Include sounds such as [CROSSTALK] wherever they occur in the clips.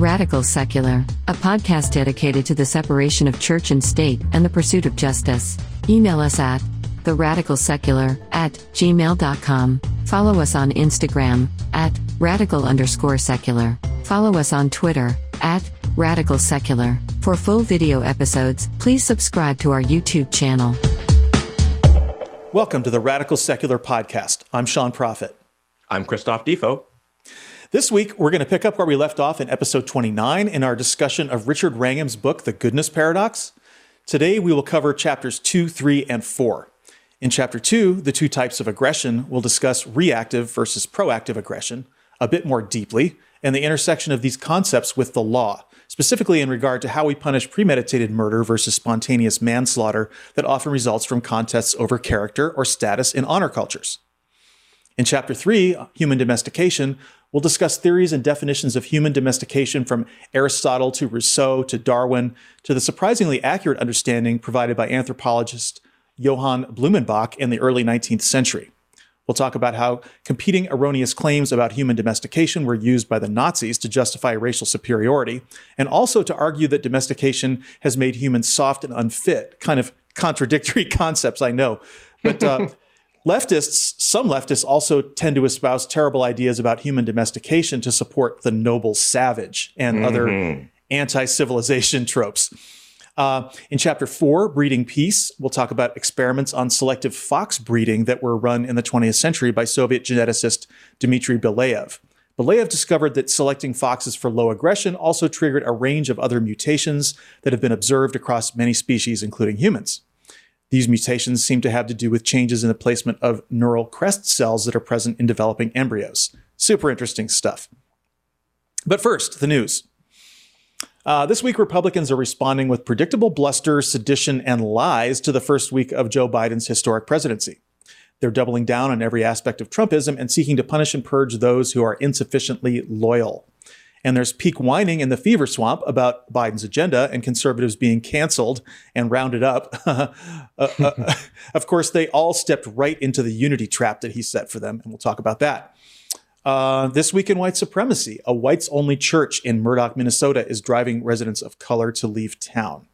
Radical Secular, a podcast dedicated to the separation of church and state and the pursuit of justice. Email us at theradicalsecular at gmail.com. Follow us on Instagram at radical underscore secular. Follow us on Twitter at radical secular. For full video episodes, please subscribe to our YouTube channel. Welcome to the Radical Secular Podcast. I'm Sean Prophet. I'm Christoph Defoe. This week, we're going to pick up where we left off in episode 29 in our discussion of Richard Wrangham's book, The Goodness Paradox. Today, we will cover chapters 2, 3, and 4. In chapter 2, the two types of aggression, we'll discuss reactive versus proactive aggression a bit more deeply and the intersection of these concepts with the law, specifically in regard to how we punish premeditated murder versus spontaneous manslaughter that often results from contests over character or status in honor cultures. In chapter 3, Human Domestication, We'll discuss theories and definitions of human domestication from Aristotle to Rousseau to Darwin to the surprisingly accurate understanding provided by anthropologist Johann Blumenbach in the early 19th century. We'll talk about how competing erroneous claims about human domestication were used by the Nazis to justify racial superiority, and also to argue that domestication has made humans soft and unfit. Kind of contradictory [LAUGHS] concepts, I know. But uh, Leftists, some leftists also tend to espouse terrible ideas about human domestication to support the noble savage and mm-hmm. other anti civilization [LAUGHS] tropes. Uh, in chapter four, Breeding Peace, we'll talk about experiments on selective fox breeding that were run in the 20th century by Soviet geneticist Dmitry Belyaev. Belyaev discovered that selecting foxes for low aggression also triggered a range of other mutations that have been observed across many species, including humans. These mutations seem to have to do with changes in the placement of neural crest cells that are present in developing embryos. Super interesting stuff. But first, the news. Uh, this week, Republicans are responding with predictable bluster, sedition, and lies to the first week of Joe Biden's historic presidency. They're doubling down on every aspect of Trumpism and seeking to punish and purge those who are insufficiently loyal. And there's peak whining in the fever swamp about Biden's agenda and conservatives being canceled and rounded up. [LAUGHS] uh, uh, of course, they all stepped right into the unity trap that he set for them, and we'll talk about that. Uh, this week in white supremacy, a whites only church in Murdock, Minnesota is driving residents of color to leave town.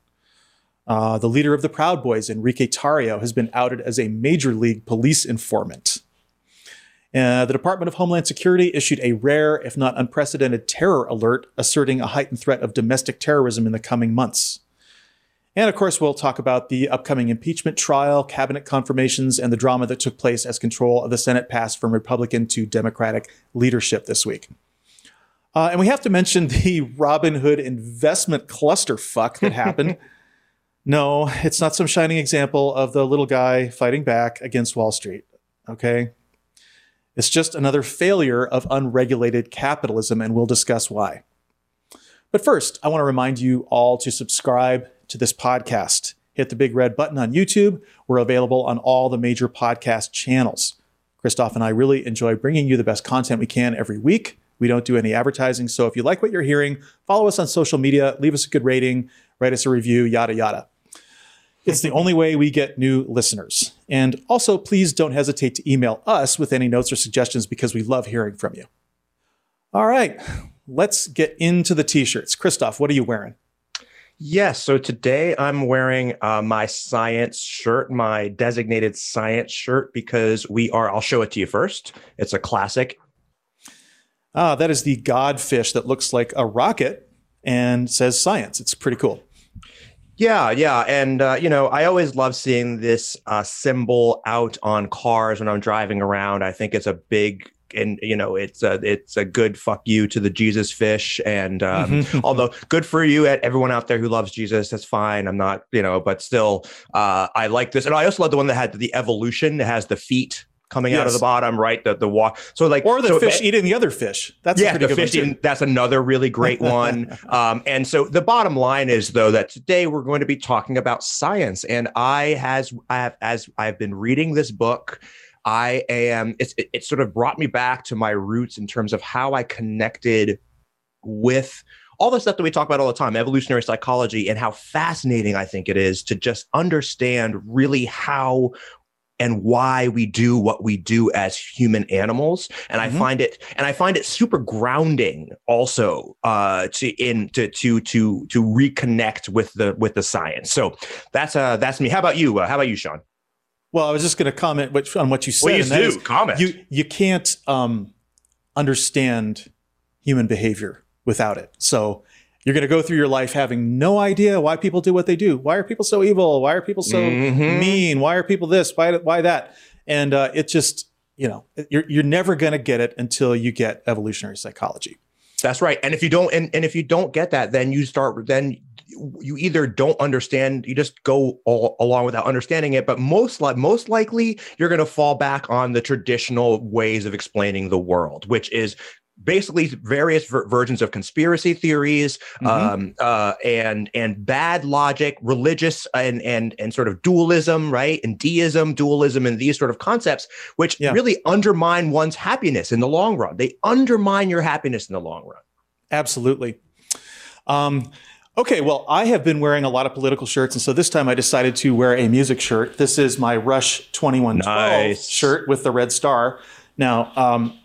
Uh, the leader of the Proud Boys, Enrique Tarrio, has been outed as a major league police informant. Uh, the Department of Homeland Security issued a rare, if not unprecedented, terror alert asserting a heightened threat of domestic terrorism in the coming months. And of course, we'll talk about the upcoming impeachment trial, cabinet confirmations, and the drama that took place as control of the Senate passed from Republican to Democratic leadership this week. Uh, and we have to mention [LAUGHS] the Robinhood investment clusterfuck that happened. [LAUGHS] no, it's not some shining example of the little guy fighting back against Wall Street. Okay. It's just another failure of unregulated capitalism, and we'll discuss why. But first, I want to remind you all to subscribe to this podcast. Hit the big red button on YouTube. We're available on all the major podcast channels. Christoph and I really enjoy bringing you the best content we can every week. We don't do any advertising. So if you like what you're hearing, follow us on social media, leave us a good rating, write us a review, yada, yada. It's the only way we get new listeners. And also, please don't hesitate to email us with any notes or suggestions because we love hearing from you. All right, let's get into the t shirts. Christoph, what are you wearing? Yes. So today I'm wearing uh, my science shirt, my designated science shirt, because we are, I'll show it to you first. It's a classic. Ah, that is the godfish that looks like a rocket and says science. It's pretty cool. Yeah, yeah, and uh, you know, I always love seeing this uh, symbol out on cars when I'm driving around. I think it's a big and you know it's a it's a good fuck you to the Jesus fish and um, mm-hmm. although good for you at everyone out there who loves Jesus that's fine I'm not you know but still uh, I like this and I also love the one that had the evolution that has the feet coming yes. out of the bottom, right? The the walk. So like or the so fish eating the other fish. That's yeah, the fish eating. That's another really great [LAUGHS] one. um, and so the bottom line is though that today we're going to be talking about science, and I has I have as I've been reading this book. I am. It's it, it sort of brought me back to my roots in terms of how I connected with all the stuff that we talk about all the time, evolutionary psychology, and how fascinating I think it is to just understand really how and why we do what we do as human animals. And mm-hmm. i find it and i find it super grounding also uh to in to to to to reconnect with the with the science. So that's uh that's me. How about you? Uh, how about you sean? Well i was just going to comment on what you said please do. is, comment. you you can't um understand human behavior without it. So you're going to go through your life having no idea why people do what they do. Why are people so evil? Why are people so mm-hmm. mean? Why are people this? Why why that? And uh, it just you know you're you're never going to get it until you get evolutionary psychology. That's right. And if you don't, and, and if you don't get that, then you start then you either don't understand you just go all along without understanding it but most like most likely you're going to fall back on the traditional ways of explaining the world which is basically various ver- versions of conspiracy theories mm-hmm. um, uh, and and bad logic, religious and and and sort of dualism, right? And deism, dualism, and these sort of concepts, which yeah. really undermine one's happiness in the long run. They undermine your happiness in the long run. Absolutely. Um, okay, well, I have been wearing a lot of political shirts, and so this time I decided to wear a music shirt. This is my Rush 2112 nice. shirt with the red star. Now, um,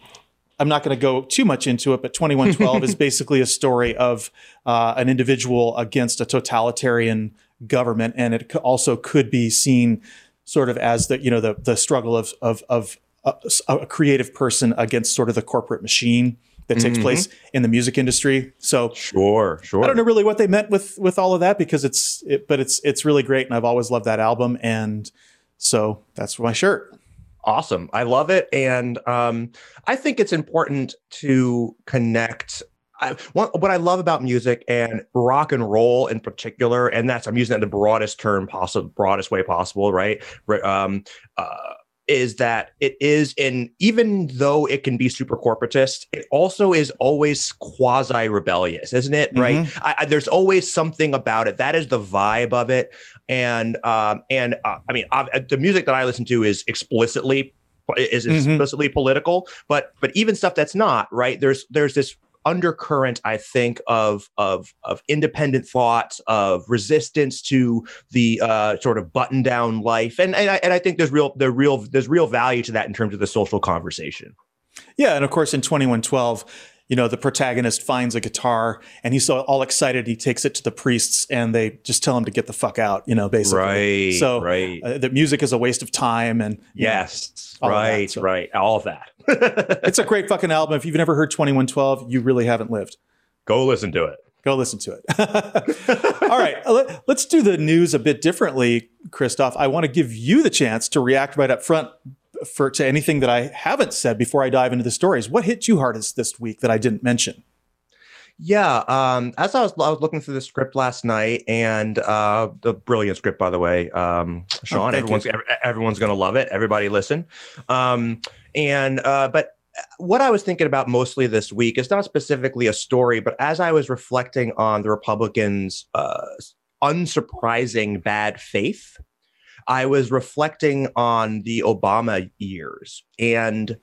I'm not going to go too much into it, but 2112 is [LAUGHS] basically a story of uh, an individual against a totalitarian government, and it also could be seen sort of as the you know the the struggle of of of a, a creative person against sort of the corporate machine that takes mm-hmm. place in the music industry. So sure, sure. I don't know really what they meant with with all of that because it's it, but it's it's really great, and I've always loved that album, and so that's my shirt awesome. I love it. And um, I think it's important to connect. I, what, what I love about music and rock and roll in particular, and that's I'm using that in the broadest term possible, broadest way possible, right? Um, uh, is that it is in even though it can be super corporatist, it also is always quasi rebellious, isn't it? Mm-hmm. Right? I, I, there's always something about it. That is the vibe of it. And um, and uh, I mean, uh, the music that I listen to is explicitly is mm-hmm. explicitly mm-hmm. political, but but even stuff that's not right. There's there's this undercurrent, I think, of of of independent thought, of resistance to the uh, sort of button down life, and and I, and I think there's real there real there's real value to that in terms of the social conversation. Yeah, and of course in 2112 you know, the protagonist finds a guitar and he's so all excited. He takes it to the priests and they just tell him to get the fuck out, you know, basically. Right. So right. Uh, the music is a waste of time. And yes, know, right, that, so. right. All of that. It's a great fucking album. If you've never heard 2112, you really haven't lived. Go listen to it. Go listen to it. [LAUGHS] All right, let, us do the news a bit differently, Christoph. I want to give you the chance to react right up front for to anything that I haven't said before I dive into the stories. What hit you hardest this week that I didn't mention? Yeah, um, as I was, I was looking through the script last night, and uh, the brilliant script, by the way, um, oh, Sean. Oh, everyone's you. everyone's going to love it. Everybody, listen. Um, and uh, but what I was thinking about mostly this week is not specifically a story, but as I was reflecting on the Republicans' uh, unsurprising bad faith I was reflecting on the Obama years and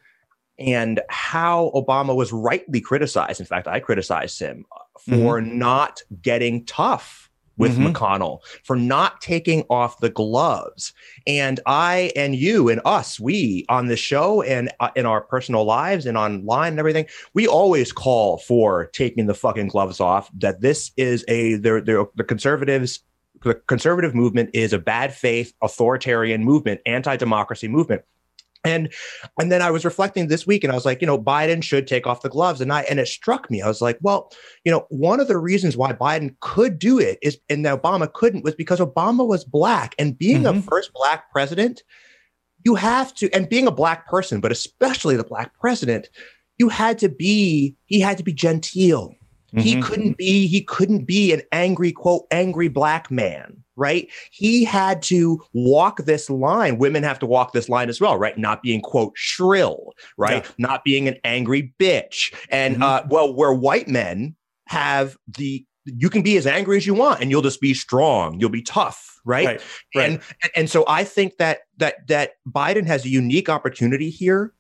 and how Obama was rightly criticized. In fact, I criticized him for mm-hmm. not getting tough with mm-hmm. McConnell, for not taking off the gloves. And I and you and us, we on the show and uh, in our personal lives and online and everything, we always call for taking the fucking gloves off. That this is a the conservatives the conservative movement is a bad faith authoritarian movement anti-democracy movement and and then I was reflecting this week and I was like, you know, Biden should take off the gloves. And I and it struck me. I was like, well, you know, one of the reasons why Biden could do it is and Obama couldn't was because Obama was black. And being mm-hmm. a first black president, you have to, and being a black person, but especially the black president, you had to be, he had to be genteel. Mm-hmm. He couldn't be he couldn't be an angry quote angry black man, right? He had to walk this line. Women have to walk this line as well, right? Not being quote shrill, right? Yeah. Not being an angry bitch. And mm-hmm. uh well where white men have the you can be as angry as you want and you'll just be strong, you'll be tough, right? right, right. And and so I think that that that Biden has a unique opportunity here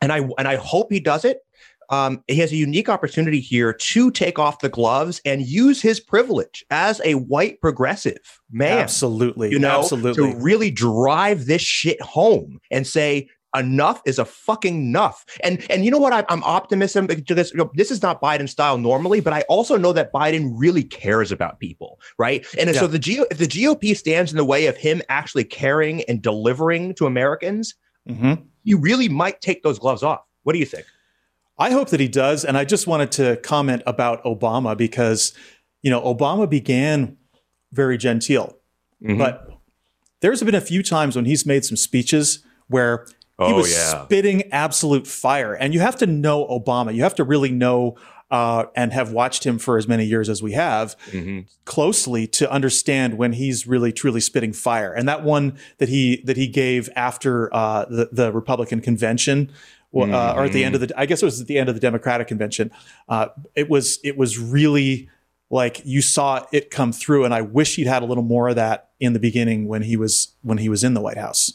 and I and I hope he does it um, he has a unique opportunity here to take off the gloves and use his privilege as a white progressive man. Absolutely. You know, absolutely. to really drive this shit home and say, enough is a fucking enough. And and you know what? I, I'm optimistic because you know, this is not Biden style normally, but I also know that Biden really cares about people, right? And Yeah. so the G, if the GOP stands in the way of him actually caring and delivering to Americans, Mhm. you really might take those gloves off. What do you think? I hope that he does. And I just wanted to comment about Obama because, you know, Obama began very genteel, Mm-hmm. but there's been a few times when he's made some speeches where he Oh, was yeah. spitting absolute fire. And you have to know Obama. You have to really know uh, and have watched him for as many years as we have Mm-hmm. closely to understand when he's really truly spitting fire. And that one that he that he gave after uh, the the Republican convention, well, uh, or at the end of the, I guess it was at the end of the Democratic convention. Uh, it was it was really like you saw it come through, and I wish he'd had a little more of that in the beginning when he was when he was in the White House.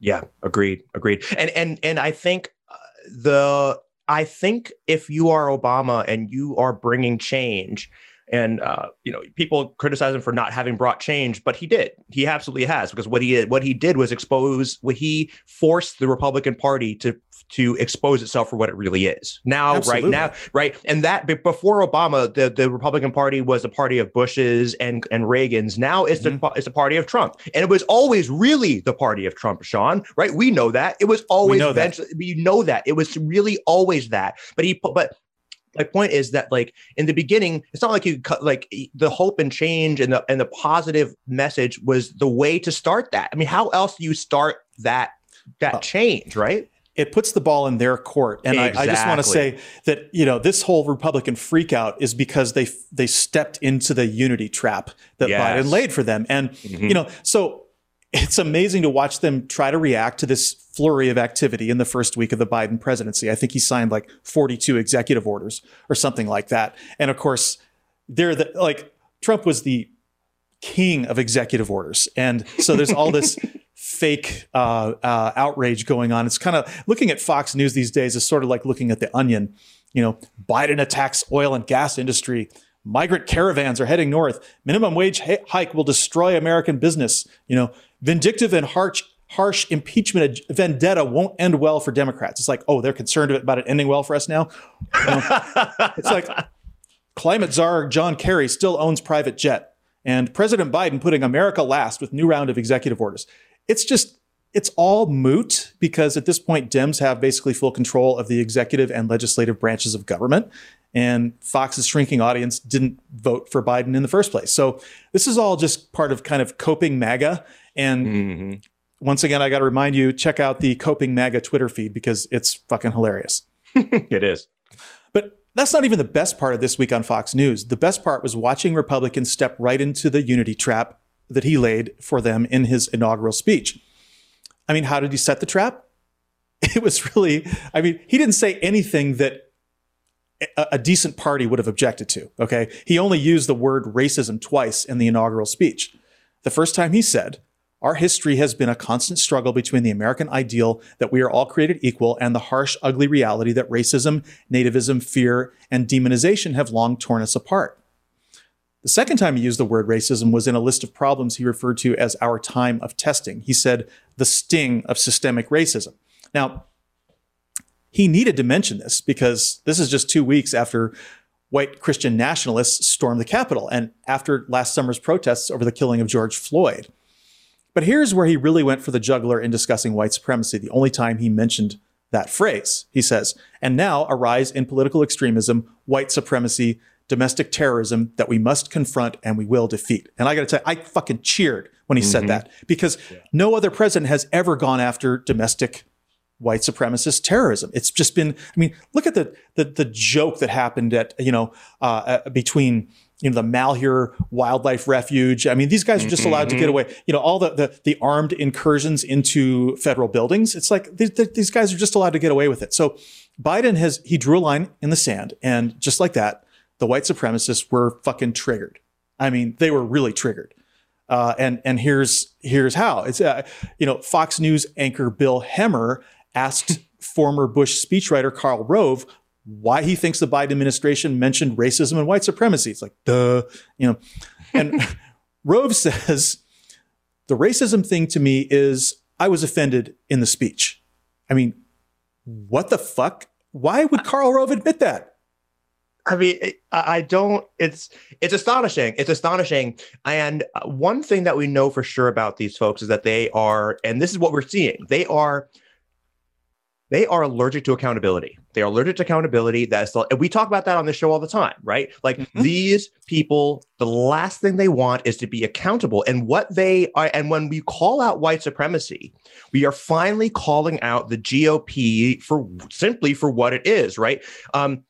Yeah, agreed, agreed. And and and I think uh, the I think if you are Obama and you are bringing change, and uh, you know people criticize him for not having brought change, but he did. He absolutely has because what he did what he did was expose what he forced the Republican Party to to expose itself for what it really is. Now, Absolutely. right now, right, and that before Obama, the the Republican Party was a party of Bushes and and Reagans. Now it's Mhm. the it's a party of Trump, and it was always really the party of Trump, Sean. Right? We know that it was always know that. eventually. We know that it was really always that. But he but my point is that like in the beginning, it's not like you cut like the hope and change and the and the positive message was the way to start that. I mean, how else do you start that that Oh. change, right? It puts the ball in their court. And I, I just want to say that you know this whole Republican freakout is because they they stepped into the unity trap that Yes. Biden laid for them, and Mhm. you know so. It's amazing to watch them try to react to this flurry of activity in the first week of the Biden presidency. I think he signed like 42 executive orders or something like that. And of course, they're the like Trump was the king of executive orders. And so there's all this [LAUGHS] fake uh, uh, outrage going on. It's kind of looking at Fox News these days is sort of like looking at the onion. You know, Biden attacks oil and gas industry. Migrant caravans are heading north. Minimum wage hi- hike will destroy American business. You know, vindictive and harsh harsh impeachment vendetta won't end well for Democrats. It's like, oh, they're concerned about it ending well for us now. You know, [LAUGHS] it's like climate czar John Kerry still owns private jet, and President Biden putting America last with new round of executive orders. It's just it's all moot because at this point Dems have basically full control of the executive and legislative branches of government. And Fox's shrinking audience didn't vote for Biden in the first place. So this is all just part of kind of coping MAGA. And Mhm. once again, I got to remind you check out the coping MAGA Twitter feed because it's fucking hilarious. [LAUGHS] it is. But that's not even the best part of this week on Fox News. The best part was watching Republicans step right into the unity trap that he laid for them in his inaugural speech. I mean, how did he set the trap? [LAUGHS] It was really, I mean, he didn't say anything that a, a decent party would have objected to. Okay. He only used the word racism twice in the inaugural speech. The first time he said, our history has been a constant struggle between the American ideal that we are all created equal and the harsh, ugly reality that racism, nativism, fear, and demonization have long torn us apart. The second time he used the word racism was in a list of problems he referred to as our time of testing. He said, the sting of systemic racism. Now, he needed to mention this because this is just two weeks after white Christian nationalists stormed the Capitol and after last summer's protests over the killing of George Floyd. But here's where he really went for the juggler in discussing white supremacy, the only time he mentioned that phrase. He says, and now a rise in political extremism, white supremacy, domestic terrorism that we must confront and we will defeat. And I got to tell you, I fucking cheered when he said that because no other president has ever gone after domestic white supremacist terrorism. It's just been, I mean, look at the the, the joke that happened at, you know, uh, uh, between you know the Malheur Wildlife Refuge. I mean, these guys are just allowed to get away. You know, all the the, the armed incursions into federal buildings. It's like these, these guys are just allowed to get away with it. So Biden has he drew a line in the sand, and just like that, the white supremacists were fucking triggered. I mean, they were really triggered. Uh, and and here's here's how it's uh, you know Fox News anchor Bill Hemmer asked [LAUGHS] former Bush speechwriter Karl Rove why he thinks the Biden administration mentioned racism and white supremacy. It's like, duh, you know. And [LAUGHS] Rove says the racism thing to me is I was offended in the speech. I mean, what the fuck? Why would Karl Rove admit that? I mean, I don't. It's it's astonishing. It's astonishing. And uh, one thing that we know for sure about these folks is that they are, and this is what we're seeing. They are they are allergic to accountability. They are allergic to accountability. That's the, we talk about that on this show all the time, right? Like mm-hmm. these people, the last thing they want is to be accountable. And what they are, and when we call out white supremacy, we are finally calling out the GOP for simply for what it is, right? Um,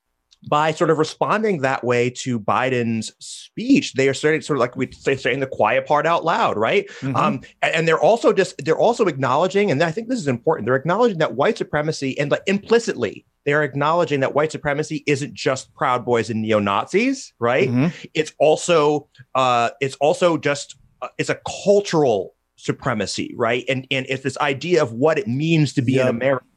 by sort of responding that way to Biden's speech, they are starting sort of like we say saying the quiet part out loud, right? Mm-hmm. Um, and, and, they're also just they're also acknowledging, and I think this is important. They're acknowledging that white supremacy, and like implicitly, they are acknowledging that white supremacy isn't just Proud Boys and neo Nazis, right? Mm-hmm. It's also uh, it's also just uh, it's a cultural supremacy, right? And and it's this idea of what it means to be yep. an American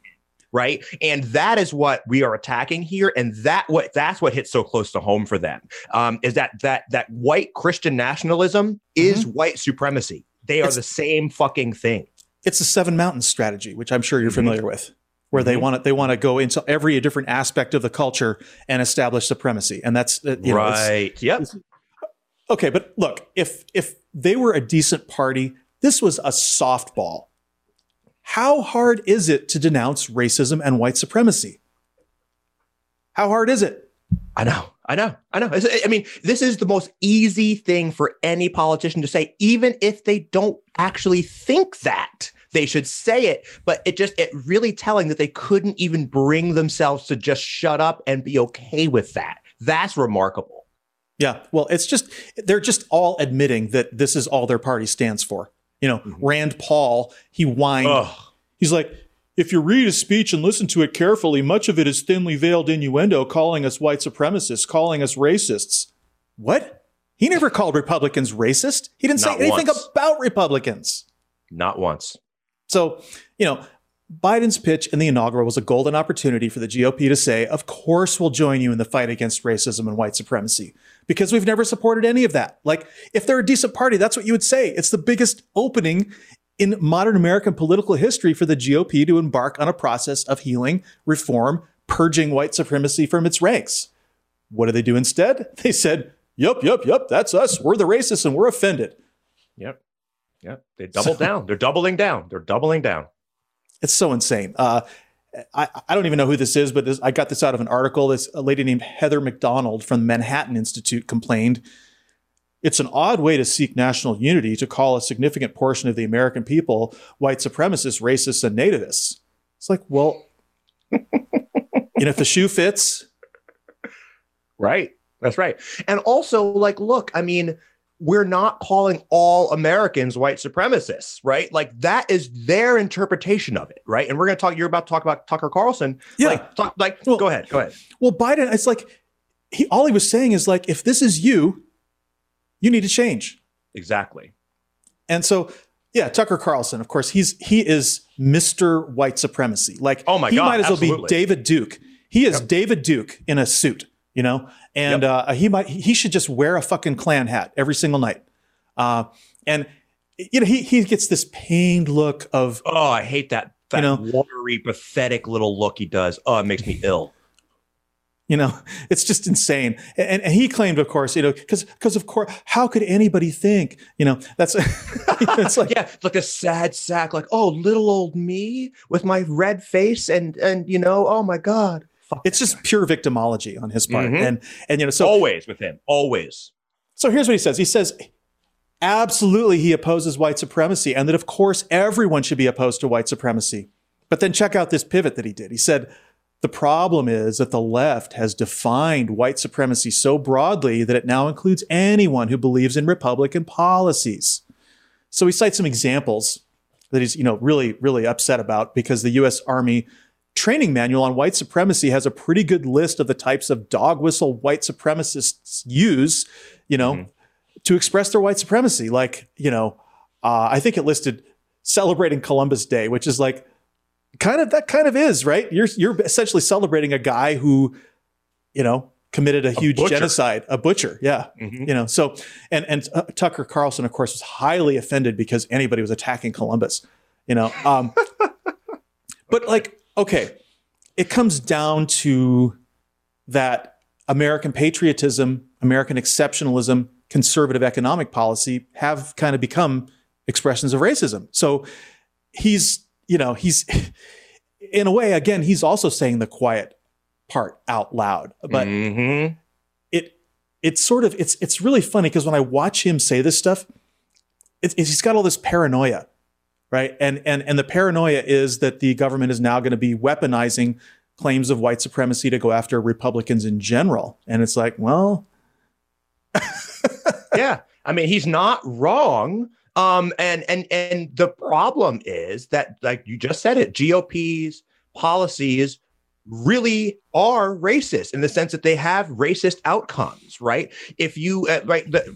right and that is what we are attacking here and that what that's what hits so close to home for them um, is that that that white christian nationalism is mm-hmm. white supremacy they are it's, the same fucking thing it's the seven mountains strategy which i'm sure you're mm-hmm. familiar with where they mm-hmm. want to they want to go into every different aspect of the culture and establish supremacy and that's uh, you right know, yep okay but look if if they were a decent party this was a softball how hard is it to denounce racism and white supremacy? How hard is it? I know. I know. I know. I mean, this is the most easy thing for any politician to say, even if they don't actually think that they should say it. But it just, it really telling that they couldn't even bring themselves to just shut up and be okay with that. That's remarkable. Yeah. Well, it's just, they're just all admitting that this is all their party stands for. You know, mm-hmm. Rand Paul, he whined. Ugh. He's like, if you read his speech and listen to it carefully, much of it is thinly veiled innuendo calling us white supremacists, calling us racists. What? He never called Republicans racist. He didn't Not say anything once. about Republicans. Not once. So, you know, Biden's pitch in the inaugural was a golden opportunity for the GOP to say, of course, we'll join you in the fight against racism and white supremacy because we've never supported any of that. Like, if they're a decent party, that's what you would say. It's the biggest opening in modern American political history for the GOP to embark on a process of healing, reform, purging white supremacy from its ranks. What do they do instead? [LAUGHS] They said, Yep, yep, yep, that's us. We're the racists and we're offended. Yep. Yep. They doubled so, down. They're doubling down. They're doubling down. It's so insane. Uh, I, I don't even know who this is, but this, I got this out of an article. This a lady named Heather Mac Donald from the Manhattan Institute complained. It's an odd way to seek national unity to call a significant portion of the American people white supremacists, racists, and nativists. It's like, well, [LAUGHS] you know, if the shoe fits. Right. That's right. And also, like, look, I mean, we're not calling all Americans white supremacists, right? Like that is their interpretation of it, right? And we're going to talk. You're about to talk about Tucker Carlson. Yeah. Like, talk, like well, go ahead. Go ahead. Well, Biden, it's like he all he was saying is like, if this is you, you need to change. Exactly. And so, yeah, Tucker Carlson, of course, he's he is Mr. White Supremacy. Like, oh my he god, might as absolutely. well be David Duke. He is yep. David Duke in a suit, you know, and yep. uh, he might he should just wear a fucking Klan hat every single night. Uh, and you know, he he gets this pained look of oh, I hate that that you know, watery, pathetic little look he does. Oh, it makes me ill. You know, it's just insane. And, and he claimed, of course, you know, because because of course, how could anybody think? You know, that's [LAUGHS] it's like yeah, like a sad sack, like oh, little old me with my red face and and you know, oh my god. Fuck it's just guy. pure victimology on his part, mm-hmm. and and you know, so always with him, always. So here's what he says. He says absolutely he opposes white supremacy and that of course everyone should be opposed to white supremacy. But then check out this pivot that he did. He said the problem is that the left has defined white supremacy so broadly that it now includes anyone who believes in Republican policies. So he cites some examples that he's, you know, really, really upset about because the U.S. Army training manual on white supremacy has a pretty good list of the types of dog whistle white supremacists use, you know, mm-hmm. to express their white supremacy. Like, you know, uh, I think it listed celebrating Columbus Day, which is like kind of that kind of is right you're you're essentially celebrating a guy who you know, committed a, huge butcher. genocide, a butcher. Yeah. Mhm. You know, so, and, and uh, Tucker Carlson, of course, was highly offended because anybody was attacking Columbus, you know. Um, [LAUGHS] but like, okay, it comes down to that American patriotism, American exceptionalism, conservative economic policy have kind of become expressions of racism. So he's, you know, he's [LAUGHS] in a way, again, he's also saying the quiet part out loud. But Mhm. it it's sort of it's it's really funny because when I watch him say this stuff, it, it's he's got all this paranoia, right? And and and the paranoia is that the government is now going to be weaponizing claims of white supremacy to go after Republicans in general. And it's like, well, [LAUGHS] yeah i mean he's not wrong um and and and the problem is that like you just said it gop's policies really are racist in the sense that they have racist outcomes right if you uh, right the,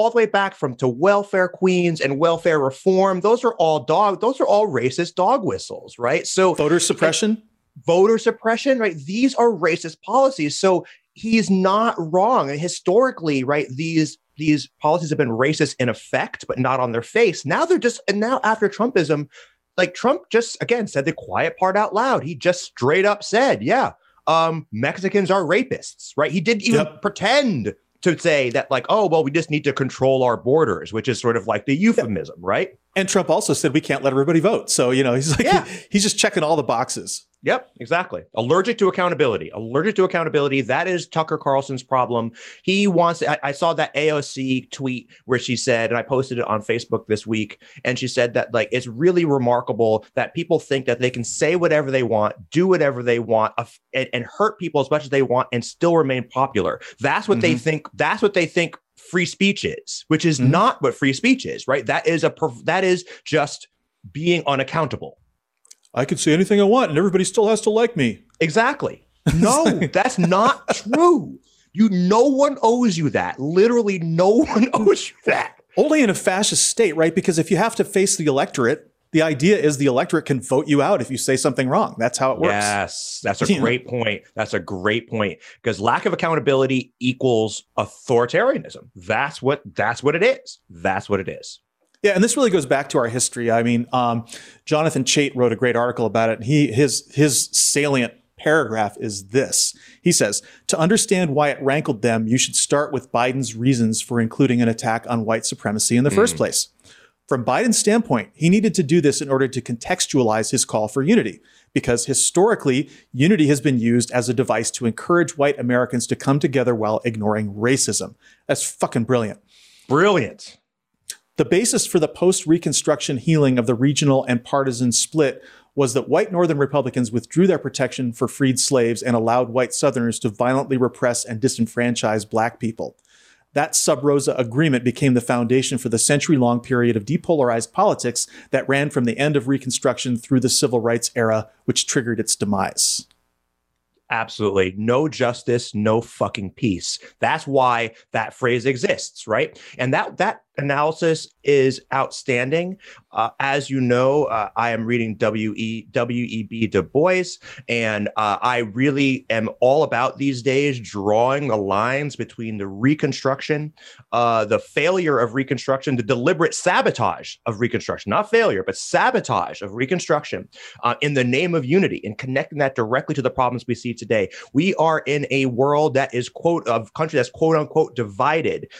all the way back from to welfare queens and welfare reform those are all dog those are all racist dog whistles right so voter suppression. voter suppression, right? These are racist policies. So he's not wrong. And historically, right, these these policies have been racist in effect, but not on their face. Now they're just and now after Trumpism, like Trump just again said the quiet part out loud. He just straight up said, yeah, um, Mexicans are rapists, right? He didn't even Yep. pretend to say that, like, oh, well, we just need to control our borders, which is sort of like the euphemism, right? And Trump also said we can't let everybody vote. So, you know, he's like Yeah. [LAUGHS] he's just checking all the boxes. Yep, exactly. Allergic to accountability. Allergic to accountability. That is Tucker Carlson's problem. He wants. I, I saw that AOC tweet where she said, and I posted it on Facebook this week, and she said that like it's really remarkable that people think that they can say whatever they want, do whatever they want, and, and hurt people as much as they want, and still remain popular. That's what they Mhm. think. That's what they think free speech is, which is Mhm. not what free speech is. Right? That is a. That is just being unaccountable. I can say anything I want and everybody still has to like me. Exactly. [LAUGHS] No, that's not true. You no one owes you that. Literally no [LAUGHS] one owes you that. Only in a fascist state, right? Because if you have to face the electorate, the idea is the electorate can vote you out if you say something wrong. That's how it works. Yes, that's a [LAUGHS] great point. That's a great point because lack of accountability equals authoritarianism. That's what that's what it is. That's what it is. Yeah, and this really goes back to our history. I mean, um, Jonathan Chait wrote a great article about it. And he his his salient paragraph is this. He says, "To understand why it rankled them, you should start with Biden's reasons for including an attack on white supremacy in the first place." From Biden's standpoint, he needed to do this in order to contextualize his call for unity, because historically, unity has been used as a device to encourage white Americans to come together while ignoring racism. That's fucking brilliant. Brilliant. The basis for the post Reconstruction healing of the regional and partisan split was that white Northern Republicans withdrew their protection for freed slaves and allowed white Southerners to violently repress and disenfranchise black people. That Sub Rosa agreement became the foundation for the century long period of depolarized politics that ran from the end of Reconstruction through the Civil Rights era, which triggered its demise. Absolutely. No justice, no fucking peace. That's why that phrase exists, right? And that that analysis is outstanding. Uh, as you know, uh, I am reading W.E. W.E.B. Du Bois, and uh, I really am all about these days drawing the lines between the Reconstruction, uh, the failure of Reconstruction, the deliberate sabotage of Reconstruction, not failure, but sabotage of Reconstruction uh, in the name of unity and connecting that directly to the problems we see today. We are in a world that is quote of country that's quote unquote divided.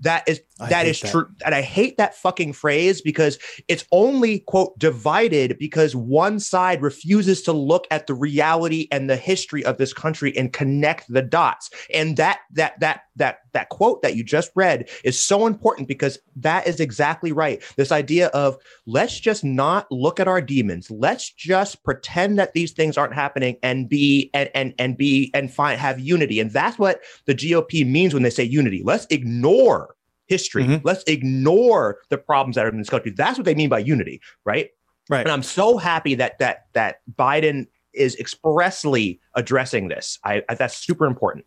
That is that that. true, and I hate that fucking phrase because it's only quote divided because one side refuses to look at the reality and the history of this country and connect the dots. And that that that that that quote that you just read is so important because that is exactly right. This idea of let's just not look at our demons. Let's just pretend that these things aren't happening and be and and and be and find have unity. And that's what the GOP means when they say unity. Let's ignore history. Mhm. Let's ignore the problems that are in this country. That's what they mean by unity, right? Right. And I'm so happy that that that Biden is expressly addressing this. I, I that's super important.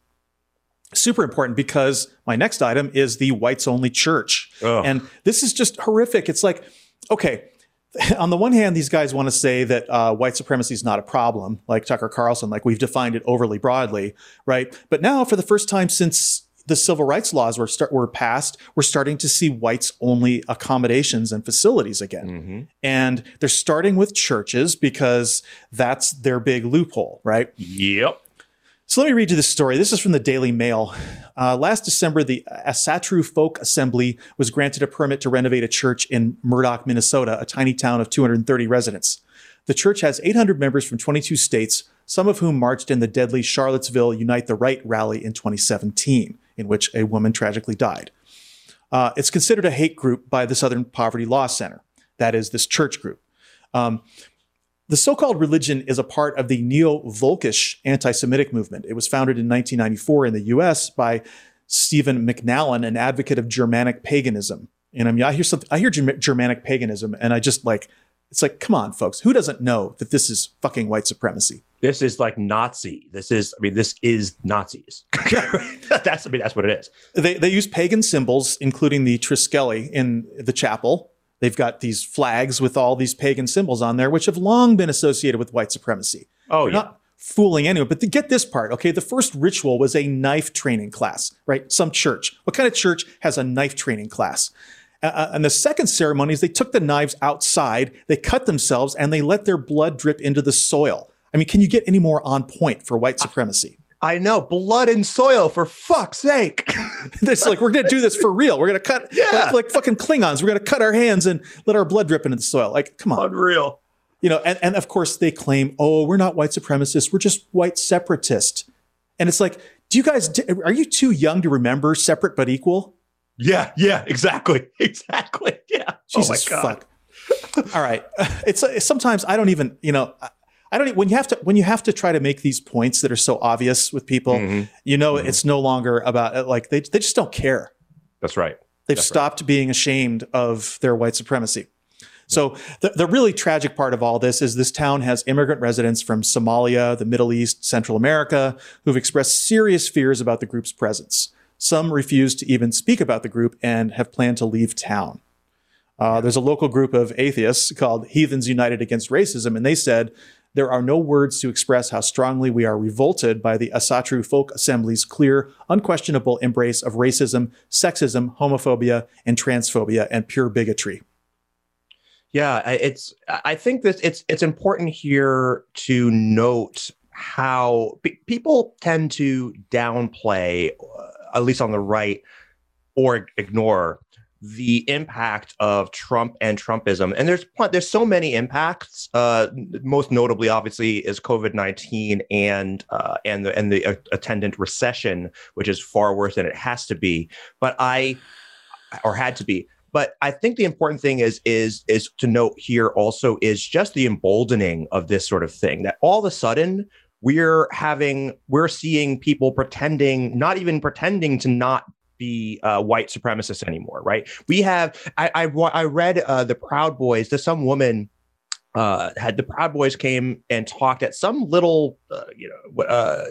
Super important because my next item is the whites only church. Ugh. And this is just horrific. It's like, okay, [LAUGHS] on the one hand, these guys want to say that uh, white supremacy is not a problem, like Tucker Carlson, like we've defined it overly broadly, right? But now, for the first time since the civil rights laws were start, were passed, we're starting to see whites only accommodations and facilities again, Mm-hmm. and they're starting with churches because that's their big loophole, right? Yep. So let me read you this story. This is from the Daily Mail. Uh, last December, the Asatru Folk Assembly was granted a permit to renovate a church in Murdock, Minnesota, a tiny town of 230 residents. The church has 800 members from 22 states, some of whom marched in the deadly Charlottesville Unite the Right rally in 2017, in which a woman tragically died. Uh, it's considered a hate group by the Southern Poverty Law Center. That is this church group. Um, the so called religion is a part of the neo Volkish anti Semitic movement. It was founded in 1994 in the US by Stephen McNallen, an advocate of Germanic paganism. And I mean, I hear something, I hear Germanic paganism, and I just like, it's like, come on, folks, who doesn't know that this is fucking white supremacy? This is like Nazi. This is, I mean, this is Nazis. [LAUGHS] that's, I mean, that's what it is. They, they use pagan symbols, including the Triskele in the chapel. They've got these flags with all these pagan symbols on there, which have long been associated with white supremacy. Oh, They're yeah. not fooling anyone. But to get this part, okay, the first ritual was a knife training class, right? Some church. What kind of church has a knife training class? Uh, and the second ceremony is they took the knives outside, they cut themselves, and they let their blood drip into the soil. I mean, can you get any more on point for white supremacy? I know. Blood and soil, for fuck's sake. [LAUGHS] it's like we're gonna do this for real. We're gonna cut Yeah. like, like fucking Klingons. We're gonna cut our hands and let our blood drip into the soil. Like, come on. Unreal. You know, and, and of course they claim, oh, we're not white supremacists, we're just white separatists. And it's like, do you guys are you too young to remember separate but equal? Yeah, yeah, exactly. [LAUGHS] Exactly. Yeah. Oh Jesus oh my God. fuck. All right. [LAUGHS] It's, it's sometimes I don't even, you know, I- I don't when you have to when you have to try to make these points that are so obvious with people, Mhm. you know, Mhm. it's no longer about like they they just don't care. That's right. They've That's right. stopped being ashamed of their white supremacy. So the, the really tragic part of all this is this town has immigrant residents from Somalia, the Middle East, Central America, who've expressed serious fears about the group's presence. Some refuse to even speak about the group and have planned to leave town. Uh, there's a local group of atheists called Heathens United Against Racism, and they said there are no words to express how strongly we are revolted by the Asatru Folk Assembly's clear, unquestionable embrace of racism, sexism, homophobia, and transphobia, and pure bigotry. Yeah, it's. I think that it's it's important here to note how pe- people tend to downplay, uh, at least on the right, or ignore the impact of Trump and Trumpism. And there's there's so many impacts. Uh, most notably, obviously, is COVID nineteen and uh, and the and the uh, attendant recession, which is far worse than it has to be. But I, or had to be. But I think the important thing is is is to note here also is just the emboldening of this sort of thing that all of a sudden we're having we're seeing people pretending not even pretending to not be uh, white supremacists anymore right? We have i i, I read uh, the proud boys there's some woman uh, had the Proud Boys came and talked at some little, uh, you know, uh,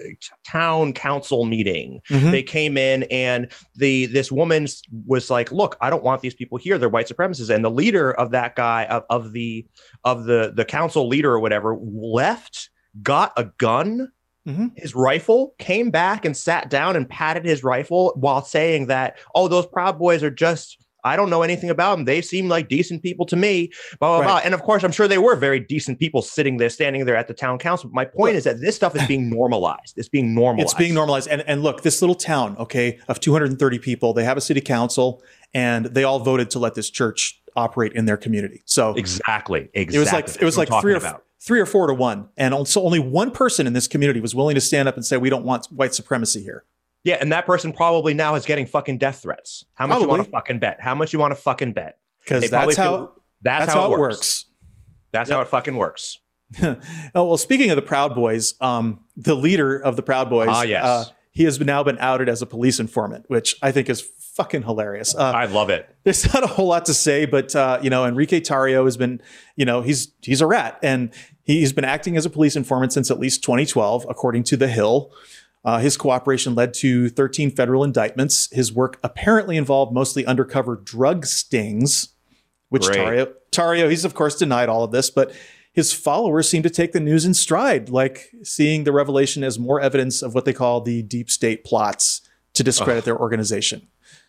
town council meeting, Mhm. they came in and the this woman was like look i don't want these people here. They're white supremacists. And the leader of that guy of, of the of the the council leader or whatever left got a gun Mhm. his rifle came back and sat down and patted his rifle while saying that oh those proud boys are just I don't know anything about them. They seem like decent people to me. Blah blah Right. blah. And of course, I'm sure they were very decent people sitting there, standing there at the town council. But My point is that this stuff is being normalized. It's being normalized. It's being normalized. And, and look, this little town, okay, of 230 people, they have a city council and they all voted to let this church operate in their community. So Exactly. Exactly. it was like, it was like three or, about. Three or four to one. And also only one person in this community was willing to stand up and say, we don't want white supremacy here. Yeah, and that person probably now is getting fucking death threats. How much you want to fucking bet? How much you want to fucking bet? Because that's how, feel- That's, that's how it works. That's how it fucking works. [LAUGHS] oh, well, speaking of the Proud Boys, um, the leader of the Proud Boys, Ah, yes. uh, he has now been outed as a police informant, which I think is fucking hilarious. Uh, I love it. there's [LAUGHS] not a whole lot to say, but uh, you know, Enrique Tarrio has been, you know, he's he's a rat, and he's been acting as a police informant since at least 2012, according to The Hill. Uh, his cooperation led to 13 federal indictments. His work apparently involved mostly undercover drug stings, which Great. Tario Tarrio, he's of course denied all of this, but his followers seem to take the news in stride, like seeing the revelation as more evidence of what they call the deep state plots to discredit their organization.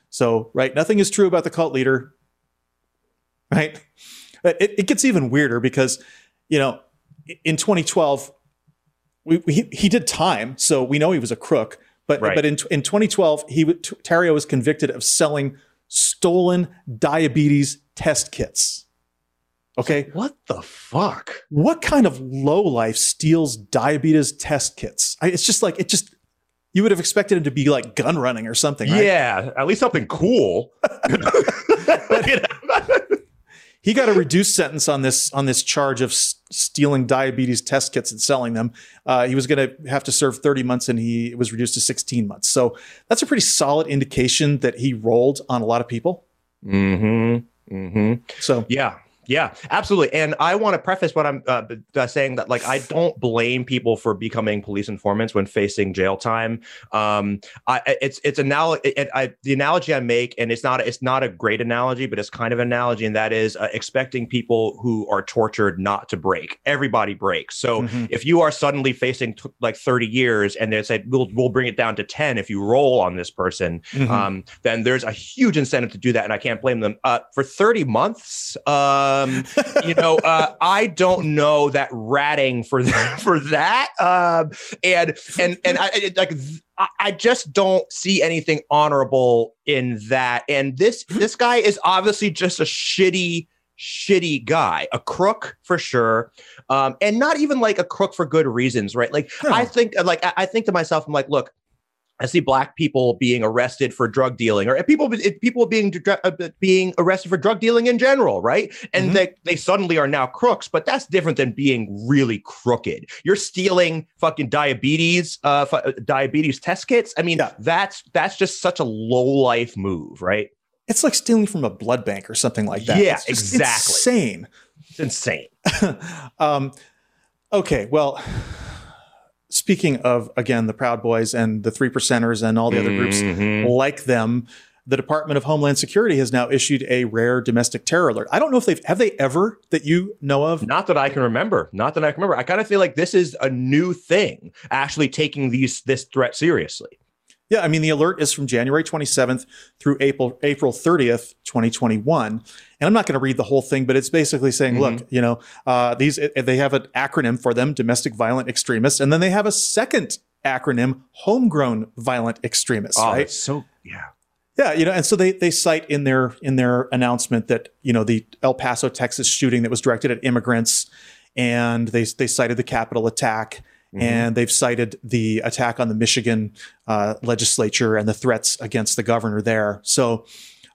So, right, nothing is true about the cult leader, right? It, it gets even weirder because, you know, in 2012, we, we, he did time, so we know he was a crook. But Right. but in in 2012, he w- T- Tarrio was convicted of selling stolen diabetes test kits. Okay, What the fuck? what kind of low life steals diabetes test kits? I, it's just like it just you would have expected him to be like gun running or something. Right? Yeah, at least something cool. [LAUGHS] [LAUGHS] Know? He got a reduced sentence on this on this charge of s- stealing diabetes test kits and selling them. Uh, he was going to have to serve 30 months, and he was reduced to 16 months. So that's a pretty solid indication that he rolled on a lot of people. mm-hmm. Mm-hmm. So Yeah. Yeah, absolutely. And I want to preface what I'm uh, uh, saying that, like, I don't blame people for becoming police informants when facing jail time. Um, I, it's it's anal- it, I, the analogy I make, and it's not it's not a great analogy, but it's kind of an analogy, and that is uh, expecting people who are tortured not to break. Everybody breaks. So Mhm. if you are suddenly facing t- like 30 years, and they said we'll we'll bring it down to 10 if you roll on this person, Mhm. um, then there's a huge incentive to do that, and I can't blame them. Uh, for 30 months, um, you know, uh, I don't know that ratting for that, [LAUGHS] for that, um, and and and I like. I- just don't see anything honorable in that. And this this guy is obviously just a shitty, shitty guy, a crook for sure, um, and not even like a crook for good reasons, right? Like. I think, like I I think to myself, I'm like, look, I see black people being arrested for drug dealing, or people people being uh, being arrested for drug dealing in general, right? And Mhm. they they suddenly are now crooks, but that's different than being really crooked. You're stealing fucking diabetes, uh, fu- uh, diabetes test kits. I mean, Yeah. that's that's just such a low life move, right? it's like stealing from a blood bank or something like that. Yeah, It's exactly. Insane. It's insane. [LAUGHS] um, okay, well, speaking of again the Proud Boys and the Three Percenters and all the other groups Mhm. like them, the Department of Homeland Security has now issued a rare domestic terror alert. I don't know if they've have they ever that you know of. Not that I can remember. Not that I can remember. I kind of feel like this is a new thing, actually taking these this threat seriously. Yeah, I mean the alert is from January 27th through April April 30th, 2021. And I'm not going to read the whole thing, but it's basically saying, look, you know, uh, these they have an acronym for them, domestic violent extremists, and then they have a second acronym, homegrown violent extremists, right? so yeah. Yeah, you know, and so they they cite in their in their announcement that you know the El Paso, Texas shooting that was directed at immigrants, and they they cited the Capitol attack, and they've cited the attack on the Michigan uh, legislature and the threats against the governor there. So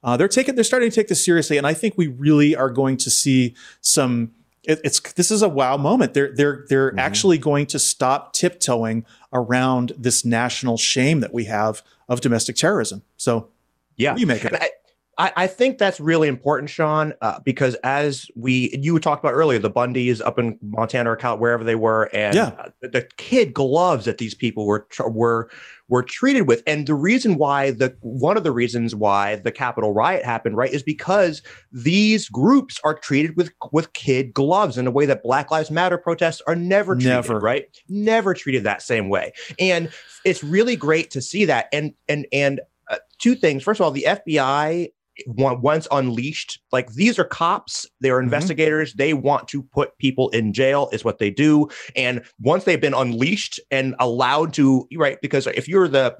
uh, they're taking they're starting to take this seriously, and I think we really are going to see some. It, it's this is a wow moment. They're they're they're actually going to stop tiptoeing around this national shame that we have of domestic terrorism. So Yeah. you make it? I, I, think that's really important, Sean, uh, because as we you talked about earlier, the Bundys up in Montana or Cal, wherever they were, and Yeah. uh, the, the kid gloves that these people were were were treated with, and the reason why the one of the reasons why the Capitol riot happened, right, is because these groups are treated with with kid gloves in a way that Black Lives Matter protests are never treated, Never. right? Never treated that same way, and it's really great to see that, and and and uh, two things. First of all, the FBI once unleashed, like these are cops, they're Mhm. investigators. They want to put people in jail, is what they do. And once they've been unleashed and allowed to, right? Because if you're the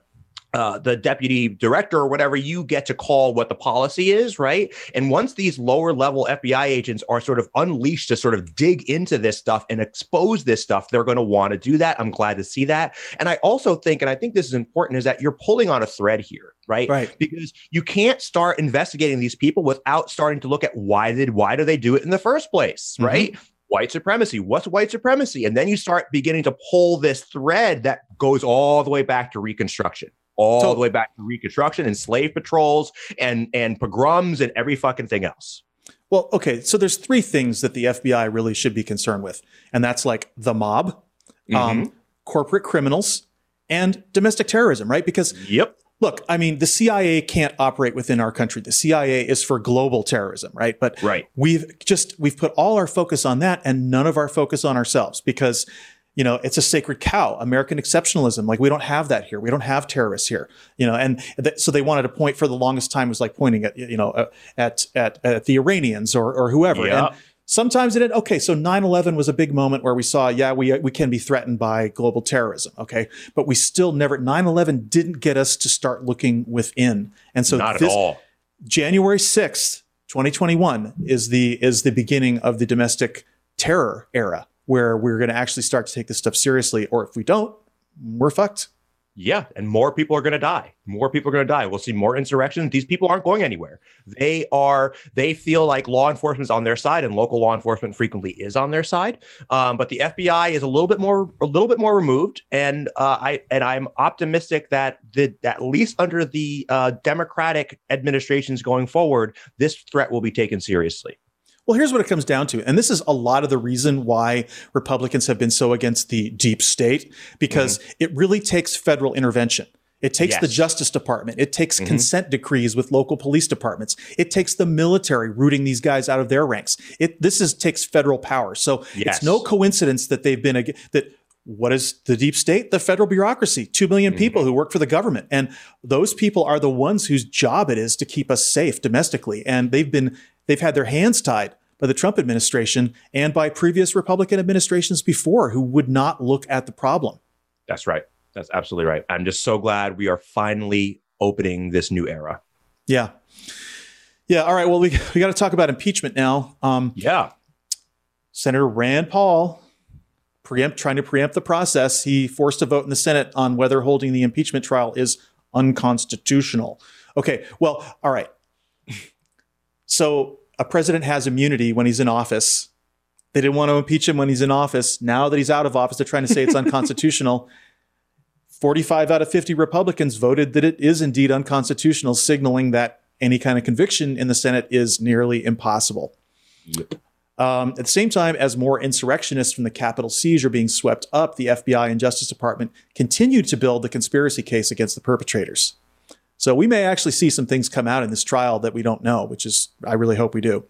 uh, the deputy director or whatever, you get to call what the policy is, right? And once these lower level FBI agents are sort of unleashed to sort of dig into this stuff and expose this stuff, they're going to want to do that. I'm glad to see that. And I also think, and I think this is important, is that you're pulling on a thread here, right? Right. Because you can't start investigating these people without starting to look at why did why do they do it in the first place, Mhm. right? White supremacy. What's white supremacy? And then you start beginning to pull this thread that goes all the way back to Reconstruction, all So- the way back to Reconstruction and slave patrols and and pogroms and every fucking thing else. Well, okay, so there's three things that the FBI really should be concerned with, and that's like the mob, Mm-hmm. um, corporate criminals, and domestic terrorism, right? Because Yep. Look, I mean, the CIA can't operate within our country. The CIA is for global terrorism, right? But Right. we've just we've put all our focus on that and none of our focus on ourselves because you know it's a sacred cow american exceptionalism like we don't have that here we don't have terrorists here you know and th- so they wanted to point for the longest time was like pointing at you know uh, at, at at the iranians or or whoever and sometimes it okay so 9-11 was a big moment where we saw yeah we we can be threatened by global terrorism okay but we still never 9-11 didn't get us to start looking within and so Not this, at all. January 6th, 2021 is the is the beginning of the domestic terror era where we're going to actually start to take this stuff seriously or if we don't, we're fucked. Yeah, and more people are going to die. More people are going to die. We'll see more insurrections. These people aren't going anywhere. They are. They feel like law enforcement is on their side, and local law enforcement frequently is on their side. Um, but the FBI is a little bit more, a little bit more removed, and uh, I and I'm optimistic that the at least under the uh, Democratic administrations going forward, this threat will be taken seriously. Well, here's what it comes down to. And this is a lot of the reason why Republicans have been so against the deep state, because mm-hmm. it really takes federal intervention. It takes the Justice Department. It takes mm-hmm. consent decrees with local police departments. It takes the military rooting these guys out of their ranks. It this is takes federal power. So Yes. it's no coincidence that they've been ag- that what is the deep state? The federal bureaucracy, 2 million mm-hmm. people who work for the government. And those people are the ones whose job it is to keep us safe domestically. And they've been they've had their hands tied by the Trump administration and by previous Republican administrations before who would not look at the problem. That's right. That's absolutely right. I'm just so glad we are finally opening this new era. Yeah. Yeah. All right. Well, we, we got to talk about impeachment now. Um, Yeah. Senator Rand Paul preempt trying to preempt the process. He forced a vote in the Senate on whether holding the impeachment trial is unconstitutional. Okay. Well, all right. So a president has immunity when he's in office. They didn't want to impeach him when he's in office. Now that he's out of office, they're trying to say it's [LAUGHS] unconstitutional. 45 out of 50 Republicans voted that it is indeed unconstitutional, signaling that any kind of conviction in the Senate is nearly impossible. Um, at the same time, as more insurrectionists from the Capitol siege are being swept up, the FBI and Justice Department continue to build the conspiracy case against the perpetrators. So we may actually see some things come out in this trial that we don't know, which is, I really hope we do.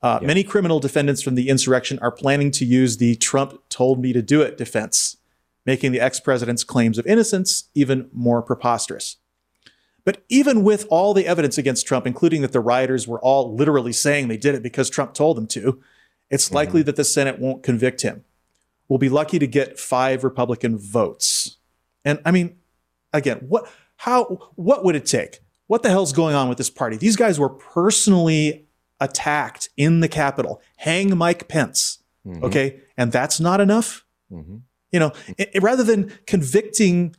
Uh, Many criminal defendants from the insurrection are planning to use the Trump told me to do it defense, making the ex president's claims of innocence even more preposterous. But even with all the evidence against Trump, including that the rioters were all literally saying they did it because Trump told them to, it's likely that the Senate won't convict him. We'll be lucky to get five Republican votes. And I mean, again, what how what would it take? What the hell's going on with this party? These guys were personally attacked in the Capitol. Hang Mike Pence. Okay. And that's not enough. Mhm. You know, i- i- rather than convicting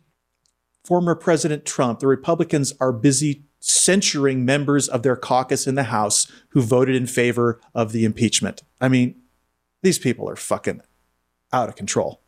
former President Trump, the Republicans are busy censuring members of their caucus in the House who voted in favor of the impeachment. I mean, these people are fucking out of control.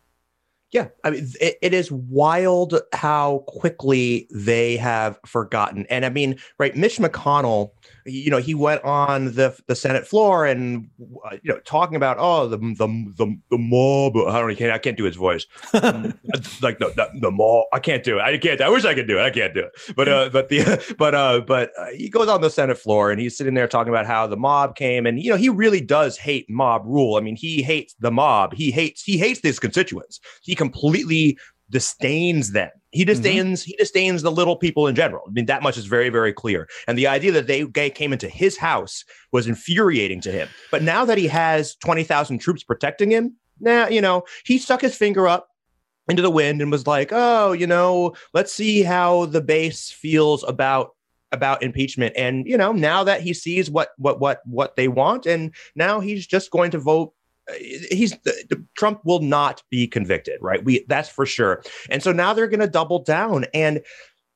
Yeah, I mean, it, it is wild how quickly they have forgotten. And I mean, right, Mitch McConnell, you know, he went on the the Senate floor and uh, you know talking about oh the the the, the mob. I don't I can't I can't do his voice. [LAUGHS] Um, like the, the the mob. I can't do it. I can't. I wish I could do it. I can't do it. But uh, but the [LAUGHS] but uh, but uh, he goes on the Senate floor and he's sitting there talking about how the mob came and you know he really does hate mob rule. I mean, he hates the mob. He hates he hates his constituents. He completely disdains them. He mm-hmm. disdains he disdains the little people in general. I mean, that much is very very clear. And the idea that they came into his house was infuriating to him. But now that he has twenty thousand troops protecting him, now you know he stuck his finger up into the wind and was like, "Oh, you know, let's see how the base feels about." about impeachment and you know now that he sees what what what what they want and now he's just going to vote he's Trump will not be convicted, right? We that's for sure. And so now they're going to double down. And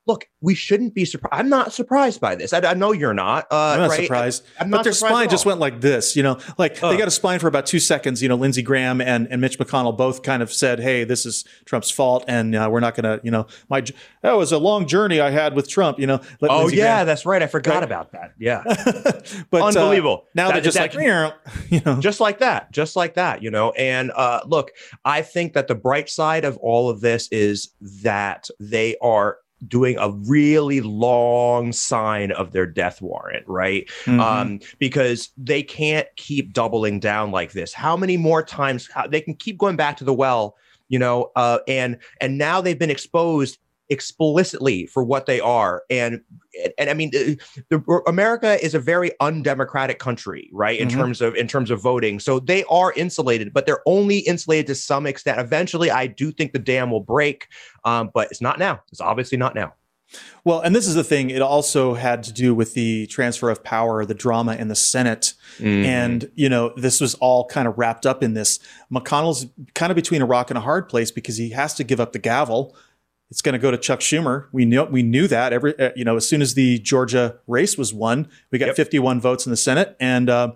look, we shouldn't be surprised. I'm not surprised by this. I, I know you're not. Uh, I'm not right? surprised. I'm but their spine just went like this, you know, like they got a spine for about two seconds. You know, Lindsey Graham and, and Mitch McConnell both kind of said, "Hey, this is Trump's fault, and uh, we're not going to, you know, my that was a long journey I had with Trump." You know, Oh Lindsey yeah, Graham- that's right. I forgot Right. about that. Yeah. [LAUGHS] but uh, Unbelievable. now That- they're just that- like, [LAUGHS] you know, just like that just like that you know and uh look i think that the bright side of all of this is that they are doing a really long sign of their death warrant, right? Mhm. Um, because they can't keep doubling down like this. How many more times how, they can keep going back to the well, you know? Uh, and and now they've been exposed explicitly for what they are and and, i mean the, the, america is a very undemocratic country right in Mhm. terms of in terms of voting so they are insulated but they're only insulated to some extent eventually i do think the dam will break um, but it's not now it's obviously not now Well, and this is the thing. It also had to do with the transfer of power, the drama in the Senate. Mm-hmm. And, you know, this was all kind of wrapped up in this. McConnell's kind of between a rock and a hard place because he has to give up the gavel. It's going to go to Chuck Schumer. We knew we knew that every uh, you know as soon as the Georgia race was won, we got Yep. 51 votes in the Senate, and uh,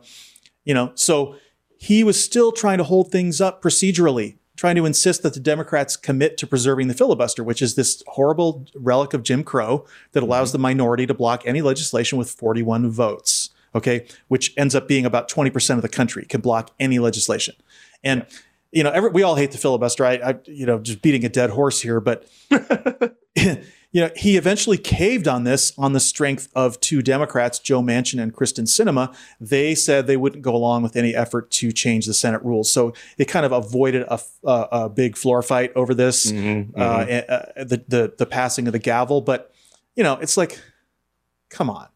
you know so he was still trying to hold things up procedurally, trying to insist that the Democrats commit to preserving the filibuster, which is this horrible relic of Jim Crow that allows the minority to block any legislation with 41 votes. Okay, which ends up being about 20% of the country can block any legislation, and you know, every, we all hate the filibuster. I, I, you know, just beating a dead horse here, but [LAUGHS] you know, he eventually caved on this on the strength of two Democrats, Joe Manchin and Kyrsten Sinema. They said they wouldn't go along with any effort to change the Senate rules, so they kind of avoided a, a, a big floor fight over this, Mhm, uh, uh, the, the the passing of the gavel. But you know, it's like, come on,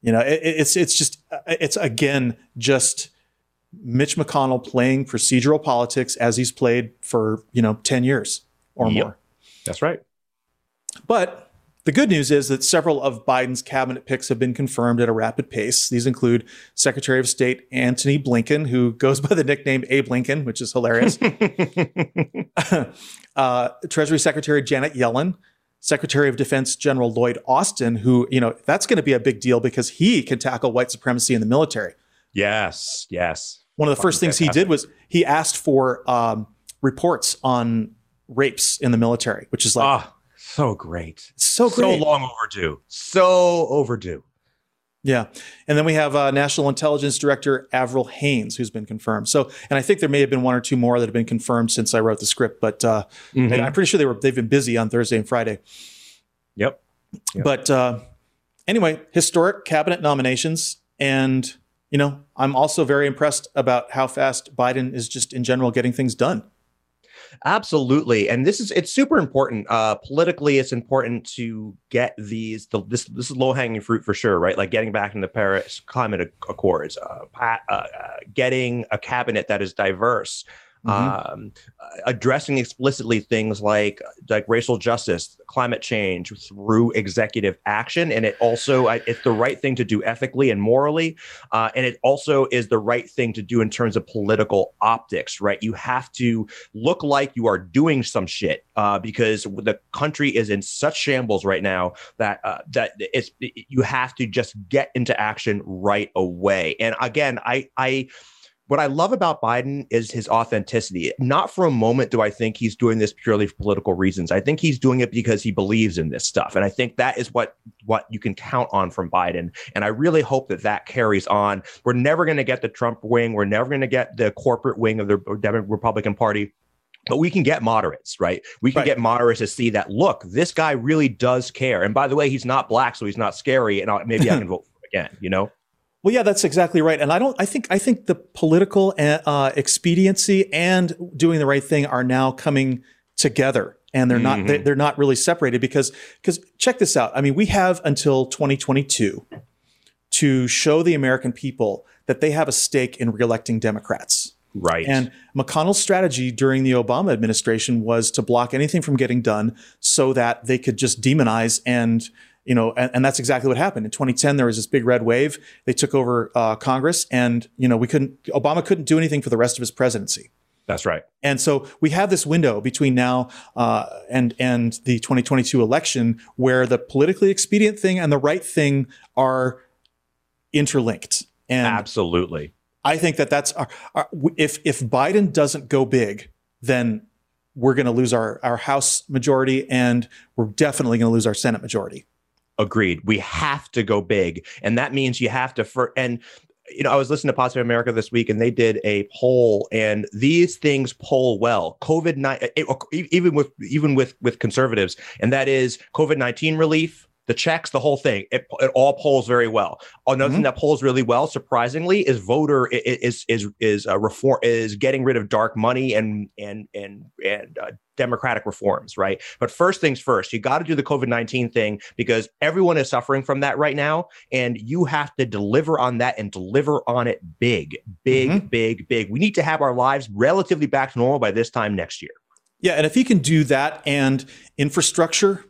you know, it, it's it's just it's again just Mitch McConnell playing procedural politics as he's played for you know ten years or Yep. more. that's right But the good news is that several of Biden's cabinet picks have been confirmed at a rapid pace. These include Secretary of State Antony Blinken, who goes by the nickname Abe Lincoln, which is hilarious. [LAUGHS] uh, Treasury Secretary Janet Yellen, Secretary of Defense General Lloyd Austin, who, you know, that's going to be a big deal because he can tackle white supremacy in the military. yes yes One of the first things he did was he asked for um, reports on rapes in the military, which is like ah so great so great, so long overdue so overdue Yeah. And then we have uh, National Intelligence Director Avril Haines, who's been confirmed. So, and I think there may have been one or two more that have been confirmed since I wrote the script, but uh, Mhm. I'm pretty sure they were they've been busy on Thursday and Friday. yep Yep. But uh, anyway, historic cabinet nominations, and you know, I'm also very impressed about how fast Biden is just in general getting things done. Absolutely, and this is it's super important. Uh, politically, it's important to get these. The, this this is low hanging fruit for sure, right? Like getting back into the Paris Climate Accords, uh, uh, uh, getting a cabinet that is diverse, Mhm. um, addressing explicitly things like like racial justice, climate change through executive action, and it also it's the right thing to do ethically and morally, uh, and it also is the right thing to do in terms of political optics, right? You have to look like you are doing some shit uh, because the country is in such shambles right now that uh, that it's you have to just get into action right away. And again, I I what I love about Biden is his authenticity. Not for a moment do I think he's doing this purely for political reasons. I think he's doing it because he believes in this stuff, and I think that is what what you can count on from Biden. And I really hope that that carries on. We're never going to get the Trump wing. We're never going to get the corporate wing of the Republican Party. But we can get moderates, right? We can Right. get moderates to see that. Look, this guy really does care. And by the way, he's not black, so he's not scary. And I'll, maybe I can [LAUGHS] vote for him again. You know? Well, yeah, that's exactly right. And I don't. I think. I think the political uh, expediency and doing the right thing are now coming together, and they're not. They, they're not really separated because because check this out. I mean, we have until 2022 to show the American people that they have a stake in reelecting Democrats. Right. And McConnell's strategy during the Obama administration was to block anything from getting done so that they could just demonize and you know and, and that's exactly what happened in 2010 there was this big red wave they took over uh, congress and you know we couldn't obama couldn't do anything for the rest of his presidency That's right. and so we have this window between now uh, and and the 2022 election where the politically expedient thing and the right thing are interlinked and Absolutely. I think that that's our, our, if if Biden doesn't go big, then we're going to lose our our House majority, and we're definitely going to lose our Senate majority. Agreed. We have to go big, and that means you have to. For and you know, I was listening to Pod Save America this week, and they did a poll, and these things poll well. COVID nine, eh, eh, even with even with with conservatives, and that is COVID nineteen relief, the checks, the whole thing. It, it all polls very well. Another mm-hmm. thing that polls really well, surprisingly, is voter is is is uh, reform is getting rid of dark money and and and and uh, democratic reforms, right? But first things first, you got to do the COVID nineteen thing because everyone is suffering from that right now, and you have to deliver on that and deliver on it big, big, mm-hmm. big, big. We need to have our lives relatively back to normal by this time next year. Yeah, and if he can do that and infrastructure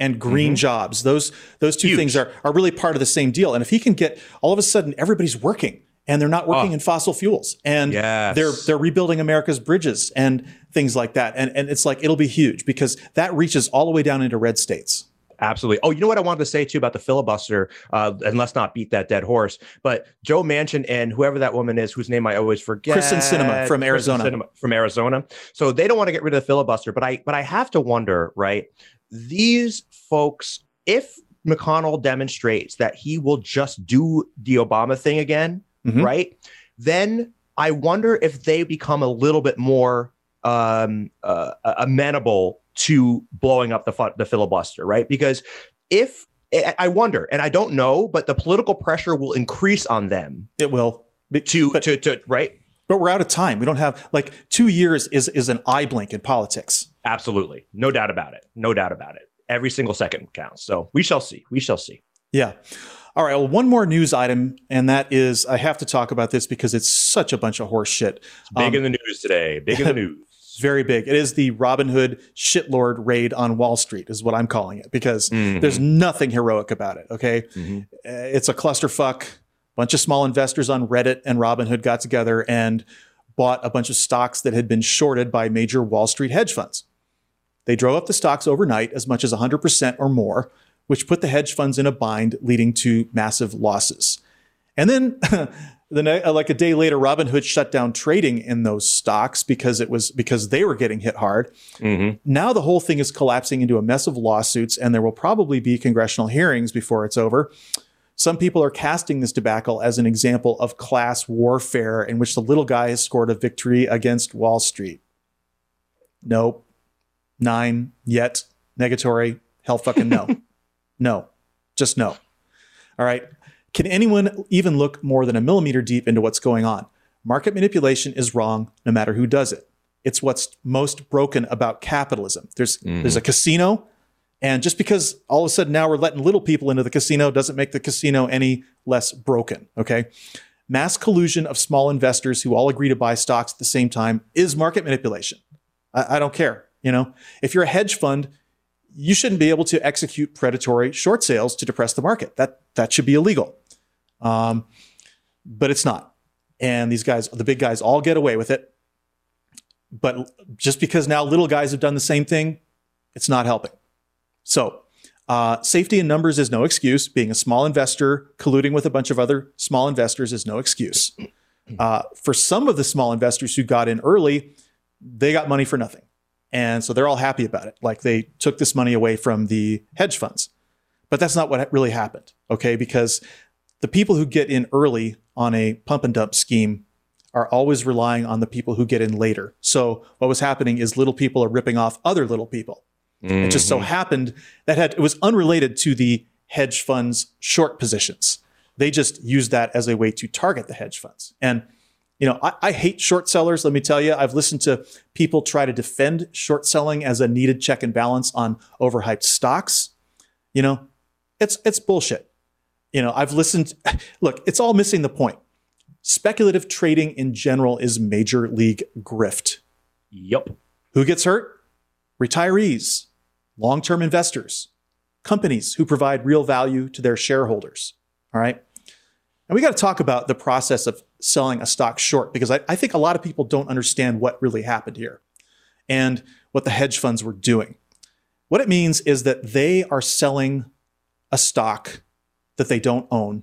and green mm-hmm. jobs. Those those two Huge. things are are really part of the same deal. And if he can get all of a sudden everybody's working and they're not working oh. in fossil fuels and yes. they're they're rebuilding America's bridges and things like that. And and it's like it'll be huge because that reaches all the way down into red states. Absolutely. Oh, you know what I wanted to say too about the filibuster, uh, and let's not beat that dead horse. But Joe Manchin and whoever that woman is, whose name I always forget, Kyrsten Sinema from Arizona. Sinema from Arizona. So they don't want to get rid of the filibuster, but I but I have to wonder, right? These folks, if McConnell demonstrates that he will just do the Obama thing again, mm-hmm. right? Then I wonder if they become a little bit more um, uh, amenable to blowing up the the filibuster, right? Because if I wonder, and I don't know, but the political pressure will increase on them. It will to but, to to right. But we're out of time. We don't have like two years is is an eye blink in politics. Absolutely. No doubt about it. No doubt about it. Every single second counts. So we shall see. We shall see. Yeah. All right. Well, one more news item, and that is I have to talk about this because it's such a bunch of horse shit. Big um, in the news today. Big in the [LAUGHS] news. Very big. It is the Robinhood shitlord raid on Wall Street, is what I'm calling it, because mm-hmm. there's nothing heroic about it. Okay. Mm-hmm. Uh, it's a clusterfuck. A bunch of small investors on Reddit and Robinhood got together and bought a bunch of stocks that had been shorted by major Wall Street hedge funds. They drove up the stocks overnight as much as 100% or more, which put the hedge funds in a bind, leading to massive losses. And then, [LAUGHS] the like a day later, Robinhood shut down trading in those stocks because it was because they were getting hit hard. Mm-hmm. Now the whole thing is collapsing into a mess of lawsuits, and there will probably be congressional hearings before it's over. Some people are casting this debacle as an example of class warfare in which the little guy has scored a victory against Wall Street. Nope nine, yet, negatory, hell fucking no. [LAUGHS] no. Just no. All right. Can anyone even look more than a millimeter deep into what's going on? Market manipulation is wrong no matter who does it. It's what's most broken about capitalism. There's mm. there's a casino, and just because all of a sudden now we're letting little people into the casino doesn't make the casino any less broken. Okay. Mass collusion of small investors who all agree to buy stocks at the same time is market manipulation. I, I don't care. You know, if you're a hedge fund, you shouldn't be able to execute predatory short sales to depress the market. That that should be illegal. Um, but it's not. And these guys, the big guys, all get away with it. But just because now little guys have done the same thing, it's not helping. So, uh, safety in numbers is no excuse. Being a small investor colluding with a bunch of other small investors is no excuse. Uh, for some of the small investors who got in early, they got money for nothing. And so they're all happy about it. Like they took this money away from the hedge funds. But that's not what really happened, okay? Because the people who get in early on a pump and dump scheme are always relying on the people who get in later. So what was happening is little people are ripping off other little people. Mm-hmm. It just so mm-hmm. happened that had it was unrelated to the hedge funds short positions. They just used that as a way to target the hedge funds. And you know, I, I, hate short sellers. Let me tell you, I've listened to people try to defend short selling as a needed check and balance on overhyped stocks. You know, it's it's bullshit. You know, I've listened. [LAUGHS] Look, it's all missing the point. Speculative trading in general is major league grift. Yep. Who gets hurt? Retirees, long term investors, companies who provide real value to their shareholders. All right. And we got to talk about the process of selling a stock short because I, I, think a lot of people don't understand what really happened here and what the hedge funds were doing. What it means is that they are selling a stock that they don't own,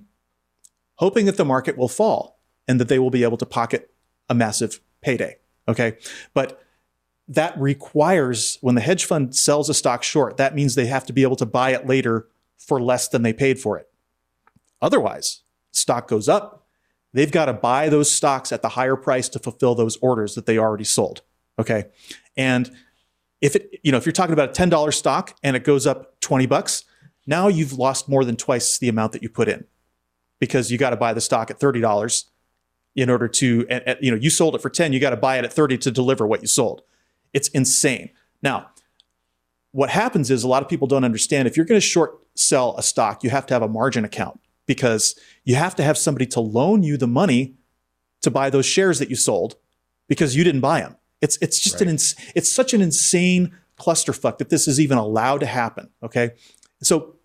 hoping that the market will fall and that they will be able to pocket a massive payday. Okay. But that requires when the hedge fund sells a stock short, that means they have to be able to buy it later for less than they paid for it. Otherwise, stock goes up, they've got to buy those stocks at the higher price to fulfill those orders that they already sold. Okay. And if it, you know, if you're talking about a $10 stock and it goes up 20 bucks, now you've lost more than twice the amount that you put in because you got to buy the stock at $30 in order to, you know, you sold it for 10, you got to buy it at 30 to deliver what you sold. It's insane. Now, what happens is a lot of people don't understand if you're going to short sell a stock, you have to have a margin account because you have to have somebody to loan you the money to buy those shares that you sold because you didn't buy them. It's it's just right. an ins- it's such an insane clusterfuck that this is even allowed to happen. Okay, so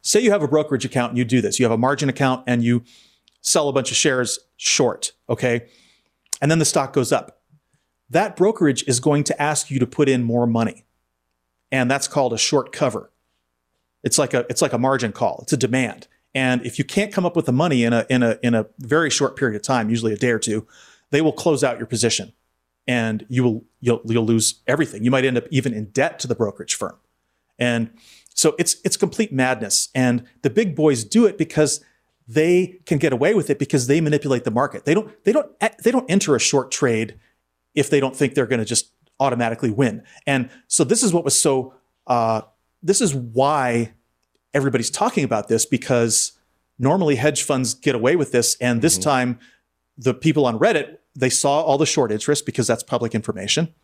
say you have a brokerage account and you do this. You have a margin account and you sell a bunch of shares short. Okay, and then the stock goes up. That brokerage is going to ask you to put in more money, and that's called a short cover. It's like a it's like a margin call. It's a demand. And if you can't come up with the money in a in a in a very short period of time, usually a day or two, they will close out your position and you will you'll, you'll lose everything. You might end up even in debt to the brokerage firm. And so it's it's complete madness. And the big boys do it because they can get away with it because they manipulate the market. They don't they don't they don't enter a short trade if they don't think they're going to just automatically win. And so this is what was so uh, this is why everybody's talking about this because normally hedge funds get away with this, and this mm-hmm. time the people on Reddit they saw all the short interest because that's public information.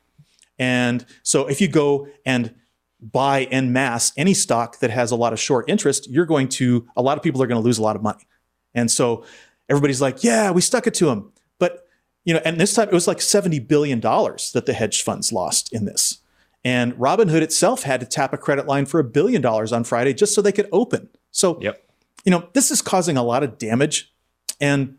And so if you go and buy en masse any stock that has a lot of short interest, you're going to, a lot of people are going to lose a lot of money. And so everybody's like, yeah, we stuck it to them. But, you know, and this time it was like $70 billion that the hedge funds lost in this. And Robinhood itself had to tap a credit line for a billion dollars on Friday just so they could open. So, yep. you know, this is causing a lot of damage. And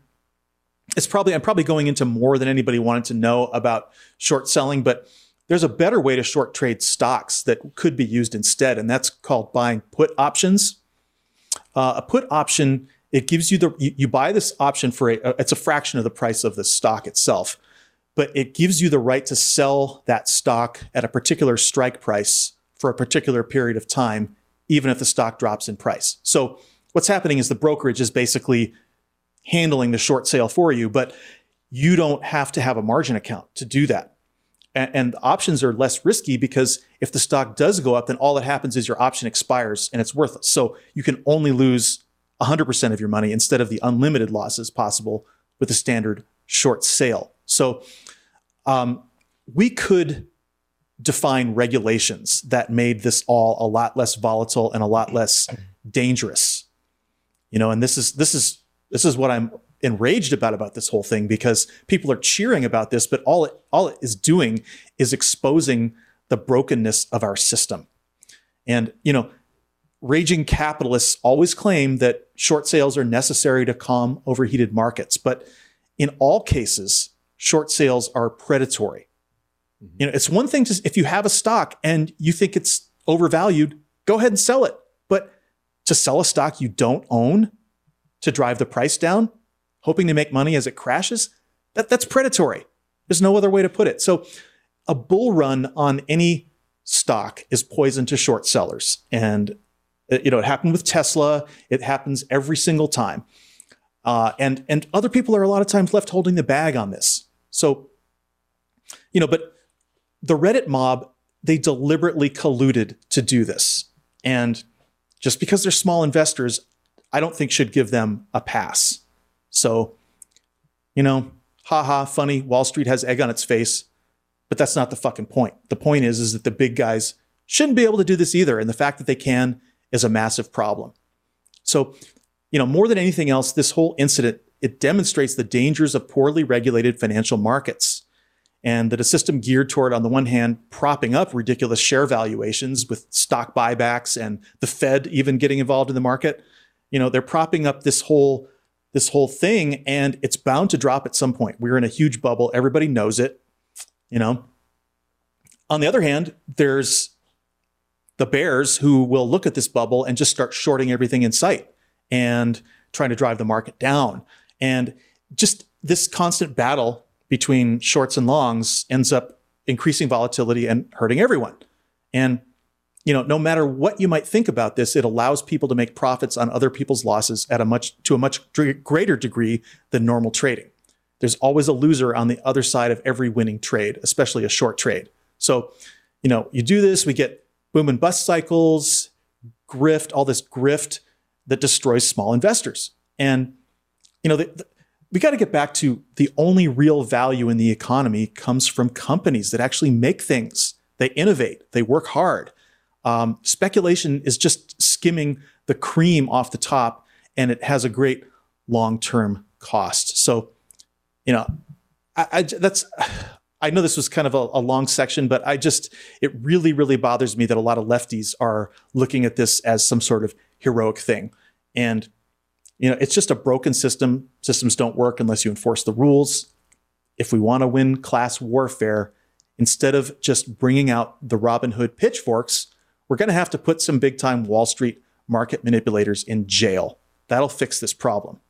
it's probably I'm probably going into more than anybody wanted to know about short selling, but there's a better way to short trade stocks that could be used instead, and that's called buying put options. Uh, a put option it gives you the you, you buy this option for a, it's a fraction of the price of the stock itself, but it gives you the right to sell that stock at a particular strike price for a particular period of time, even if the stock drops in price. So what's happening is the brokerage is basically handling the short sale for you, but you don't have to have a margin account to do that. And, and options are less risky because if the stock does go up, then all that happens is your option expires and it's worthless. So you can only lose 100% of your money instead of the unlimited losses possible with a standard short sale. So um, we could define regulations that made this all a lot less volatile and a lot less dangerous. You know, and this is this is this is what I'm enraged about about this whole thing because people are cheering about this, but all it all it is doing is exposing the brokenness of our system. And you know, raging capitalists always claim that short sales are necessary to calm overheated markets, but in all cases, short sales are predatory. Mm-hmm. You know, it's one thing to if you have a stock and you think it's overvalued, go ahead and sell it. But to sell a stock you don't own to drive the price down, hoping to make money as it crashes, that, that's predatory. There's no other way to put it. So a bull run on any stock is poison to short sellers. And uh, you know, it happened with Tesla. It happens every single time. Uh, and and other people are a lot of times left holding the bag on this. So, you know, but the Reddit mob they deliberately colluded to do this. And just because they're small investors, I don't think should give them a pass. So, you know, haha, funny. Wall Street has egg on its face, but that's not the fucking point. The point is, is that the big guys shouldn't be able to do this either, and the fact that they can is a massive problem. So, you know, more than anything else, this whole incident it demonstrates the dangers of poorly regulated financial markets and that a system geared toward, on the one hand, propping up ridiculous share valuations with stock buybacks and the Fed even getting involved in the market you know they're propping up this whole this whole thing and it's bound to drop at some point. We're in a huge bubble. Everybody knows it you know. On the other hand there's the bears who will look at this bubble and just start shorting everything in sight and trying to drive the market down and just this constant battle between shorts and longs ends up increasing volatility and hurting everyone and you know, no matter what you might think about this, it allows people to make profits on other people's losses at a much to a much greater degree than normal trading. There's always a loser on the other side of every winning trade, especially a short trade. So, you know, you do this, we get boom and bust cycles, grift, all this grift that destroys small investors. And you know, the, the, we got to get back to the only real value in the economy comes from companies that actually make things. They innovate, they work hard. Um, speculation is just skimming the cream off the top, and it has a great long term cost. So, you know, I, I, that's. [SIGHS] I know this was kind of a, a, long section, but I just, it really, really bothers me that a lot of lefties are looking at this as some sort of heroic thing. And you know, it's just a broken system. Systems don't work unless you enforce the rules. If we want to win class warfare, instead of just bringing out the Robin Hood pitchforks, we're going to have to put some big time Wall Street market manipulators in jail. That'll fix this problem.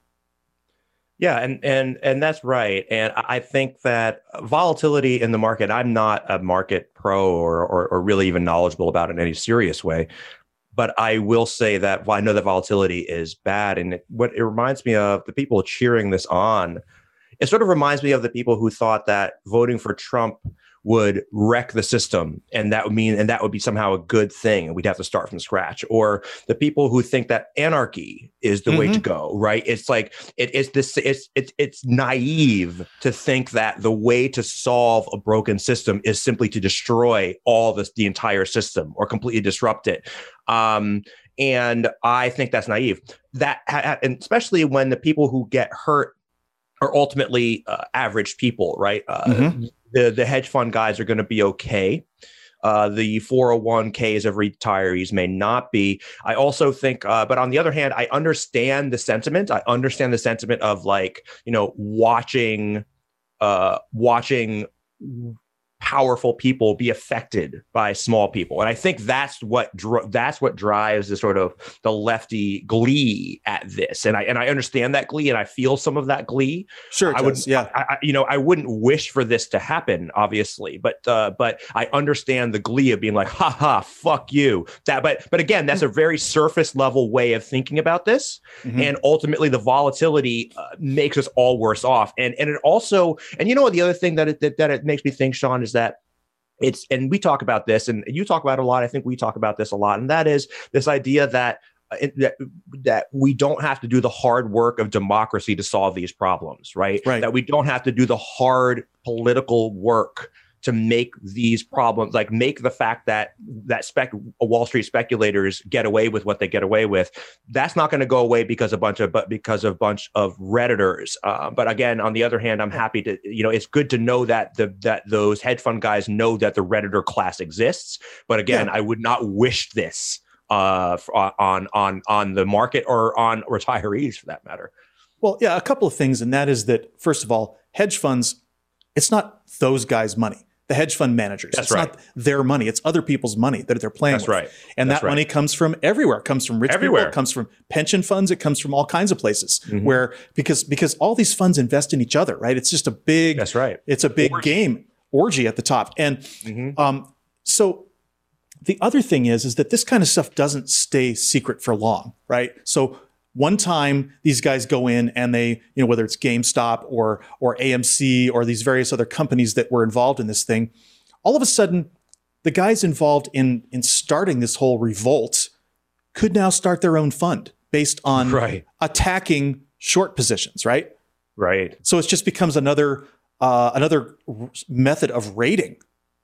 Yeah, and and and that's right. And I think that volatility in the market. I'm not a market pro or, or, or really even knowledgeable about in any serious way. But I will say that well, I know that volatility is bad, and it, what it reminds me of the people cheering this on. It sort of reminds me of the people who thought that voting for Trump would wreck the system and that would mean and that would be somehow a good thing and we'd have to start from scratch or the people who think that anarchy is the mm-hmm. way to mm-hmm. go right it's like it, it's this it's, it's it's naive to think that the way to solve a broken system is simply to destroy all this the entire system or completely disrupt it um and i think that's naive that and especially when the people who get hurt are ultimately uh, average people, right? Uh, mm-hmm the the hedge fund guys are going to be okay. Uh, the 401ks of retirees may not be. I also think, uh, but on the other hand, I understand the sentiment. I understand the sentiment of like, you know, watching, uh, watching powerful people be affected by small people. And i think that's what dr- that's what drives the sort of the lefty glee at this. And i and i understand that glee and i feel some of that glee. Sure i would yeah. I, I, you know i wouldn't wish for this to happen obviously but uh but i understand the glee of being like ha ha fuck you. That but but again that's a very surface level way of thinking about this. Mm-hmm. and ultimately the volatility uh, makes us all worse off. And and it also and you know what the other thing that it that, that it makes me think sean is that it's and we talk about this and you talk about a lot. I think we talk about this a lot. And that is this idea that uh, that, that we don't have to do the hard work of democracy to solve these problems right? Right. That we don't have to do the hard political work to make these problems like make the fact that that spec Wall Street speculators get away with what they get away with. That's not going to go away because a bunch of but because of a bunch of redditors. Uh, but again, on the other hand, I'm happy to you know it's good to know that the that those hedge fund guys know that the redditor class exists. But again, yeah. I would not wish this uh, on on on the market or on retirees for that matter. Well, yeah, a couple of things, and that is that first of all, hedge funds, it's not those guys' money the hedge fund managers. That's it's right. not their money. It's other people's money that they're playing That's with. right. And That's that right. money comes from everywhere. It comes from rich everywhere. people. It comes from pension funds. It comes from all kinds of places mm-hmm. where because because all these funds invest in each other, right? It's just a big That's right. It's a big orgy. game orgy at the top. And mm-hmm. um, so the other thing is is that this kind of stuff doesn't stay secret for long, right? So one time these guys go in and they, you know, whether it's GameStop or or AMC or these various other companies that were involved in this thing, all of a sudden, the guys involved in in starting this whole revolt could now start their own fund based on [LAUGHS] right. attacking short positions, right? Right. So it just becomes another uh, another method of raiding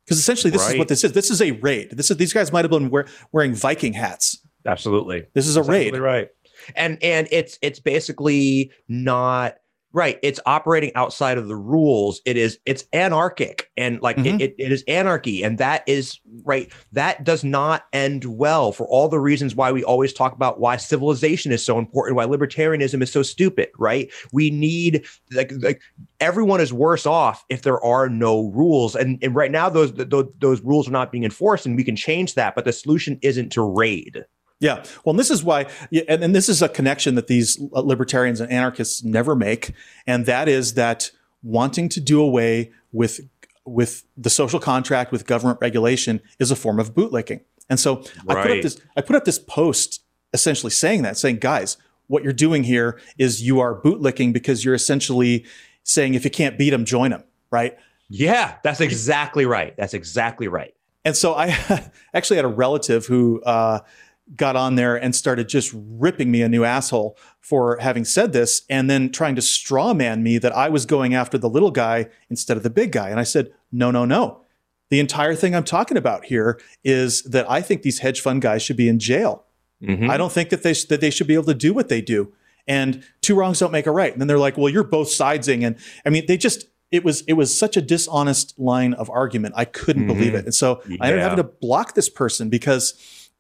because essentially this right. is what this is. This is a raid. This is these guys might have been wear, wearing Viking hats. Absolutely. This is a That's raid. Right. And and it's it's basically not Right. It's operating outside of the rules. It is, it's anarchic and like mm-hmm. it, it, it is anarchy. And that is right. That does not end well for all the reasons why we always talk about why civilization is so important, why libertarianism is so stupid, right? We need like, like everyone is worse off if there are no rules. And, and right now those, those, those rules are not being enforced and we can change that. But the solution isn't to raid. Yeah. Well, and this is why, and, and this is a connection that these libertarians and anarchists never make. And that is that wanting to do away with with the social contract with government regulation is a form of bootlicking. And so I put up this I put up this post essentially saying that, saying, guys, what you're doing here is you are bootlicking because you're essentially saying if you can't beat them, join them, right? Yeah, that's exactly right. That's exactly right. And so I [LAUGHS] actually had a relative who uh, got on there and started just ripping me a new asshole for having said this and then trying to straw man me that I was going after the little guy instead of the big guy. And I said, no, no, no. The entire thing I'm talking about here is that I think these hedge fund guys should be in jail. Mhm. I don't think that they that they should be able to do what they do. And two wrongs don't make a right. And then they're like, "Well, you're both sidesing." And I mean, they just it was it was such a dishonest line of argument. I couldn't believe Mhm. it. And so I ended up having to block this person because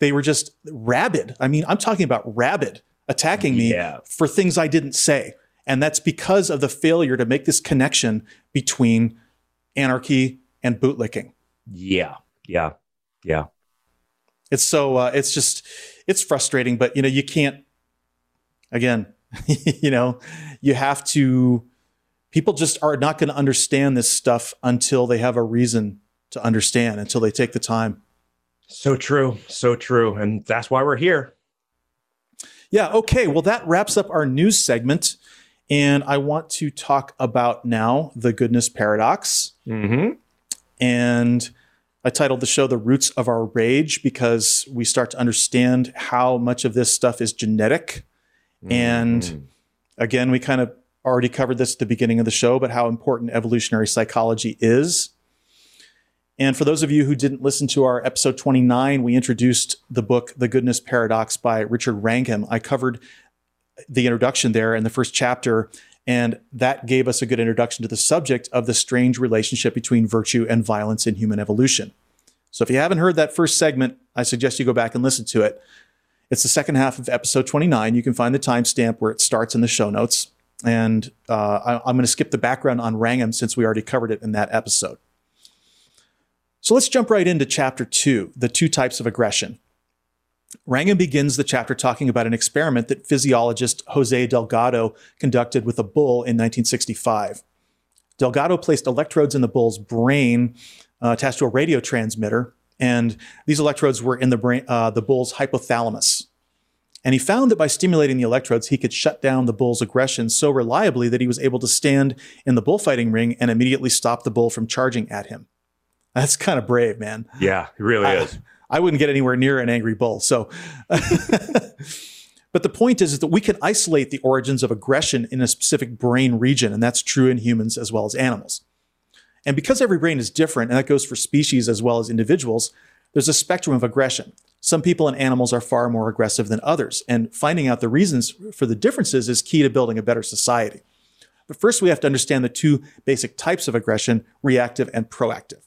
they were just rabid. I mean, I'm talking about rabid attacking me Yeah. for things I didn't say. And that's because of the failure to make this connection between anarchy and bootlicking. Yeah. Yeah. Yeah. It's so uh, it's just it's frustrating, but you know you can't. Again, [LAUGHS] you know you have to. People just are not going to understand this stuff until they have a reason to understand. Until they take the time. So true. So true. And that's why we're here. Yeah. Okay. Well, that wraps up our news segment, and I want to talk about now the goodness paradox. Mm-hmm. And I titled the show The Roots of Our Rage because we start to understand how much of this stuff is genetic. And Mm-hmm. again, we kind of already covered this at the beginning of the show, but how important evolutionary psychology is. And for those of you who didn't listen to our episode 29, we introduced the book The Goodness Paradox by Richard Wrangham. I covered the introduction there in the first chapter, and that gave us a good introduction to the subject of the strange relationship between virtue and violence in human evolution. So if you haven't heard that first segment, I suggest you go back and listen to it. It's the second half of episode 29. You can find the timestamp where it starts in the show notes. And uh, I, I'm going to skip the background on Wrangham since we already covered it in that episode. So let's jump right into chapter two the two types of aggression. Wrangham begins the chapter talking about an experiment that physiologist Jose Delgado conducted with a bull in 1965. Delgado placed electrodes in the bull's brain uh, attached to a radio transmitter, and these electrodes were in the brain, uh, the bull's hypothalamus. And he found that by stimulating the electrodes, he could shut down the bull's aggression so reliably that he was able to stand in the bullfighting ring and immediately stop the bull from charging at him. That's kind of brave, man. Yeah, it really I- is. I wouldn't get anywhere near an angry bull. So, [LAUGHS] but the point is, is that we can isolate the origins of aggression in a specific brain region, and that's true in humans as well as animals. And because every brain is different, and that goes for species as well as individuals, there's a spectrum of aggression. Some people and animals are far more aggressive than others, and finding out the reasons for the differences is key to building a better society. But first, we have to understand the two basic types of aggression reactive and proactive.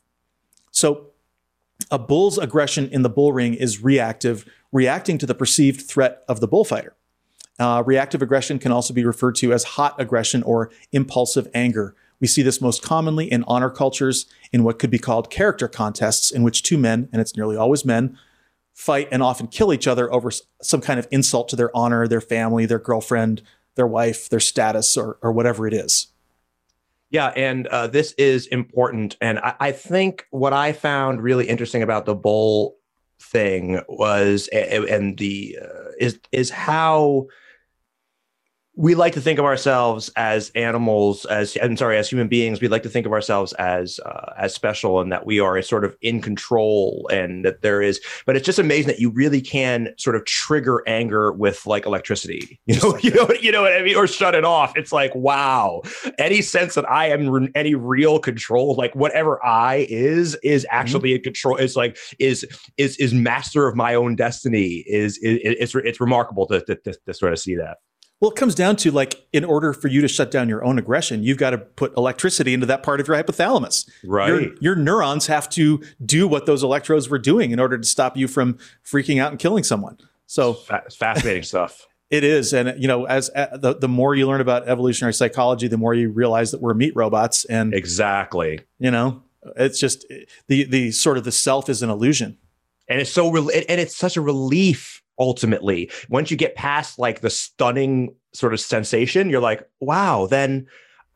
So, a bull's aggression in the bull ring is reactive, reacting to the perceived threat of the bullfighter. Uh, reactive aggression can also be referred to as hot aggression or impulsive anger. We see this most commonly in honor cultures in what could be called character contests, in which two men, and it's nearly always men, fight and often kill each other over some kind of insult to their honor, their family, their girlfriend, their wife, their status, or, or whatever it is. Yeah, and uh, this is important. And I, I think what I found really interesting about the bowl thing was, and the uh, is is how we like to think of ourselves as animals, as I'm sorry, as human beings. We like to think of ourselves as uh, as special, and that we are sort of in control, and that there is. But it's just amazing that you really can sort of trigger anger with like electricity. [LAUGHS] You know, you know, you know what I mean, or shut it off. It's like wow, any sense that I am in any real control, like whatever I is, is actually in control. It's like is is is master of my own destiny. Is is it's it's remarkable to, to, to, to sort of see that. Well, it comes down to like, in order for you to shut down your own aggression, you've got to put electricity into that part of your hypothalamus. Your, your neurons have to do what those electrodes were doing in order to stop you from freaking out and killing someone. So Fa- fascinating stuff. [LAUGHS] it is, and you know, as uh, the the more you learn about evolutionary psychology, the more you realize that we're meat robots, and Exactly. you know, it's just the the sort of the self is an illusion. and it's so rel- and it's such a relief ultimately once you get past like the stunning sort of sensation you're like wow then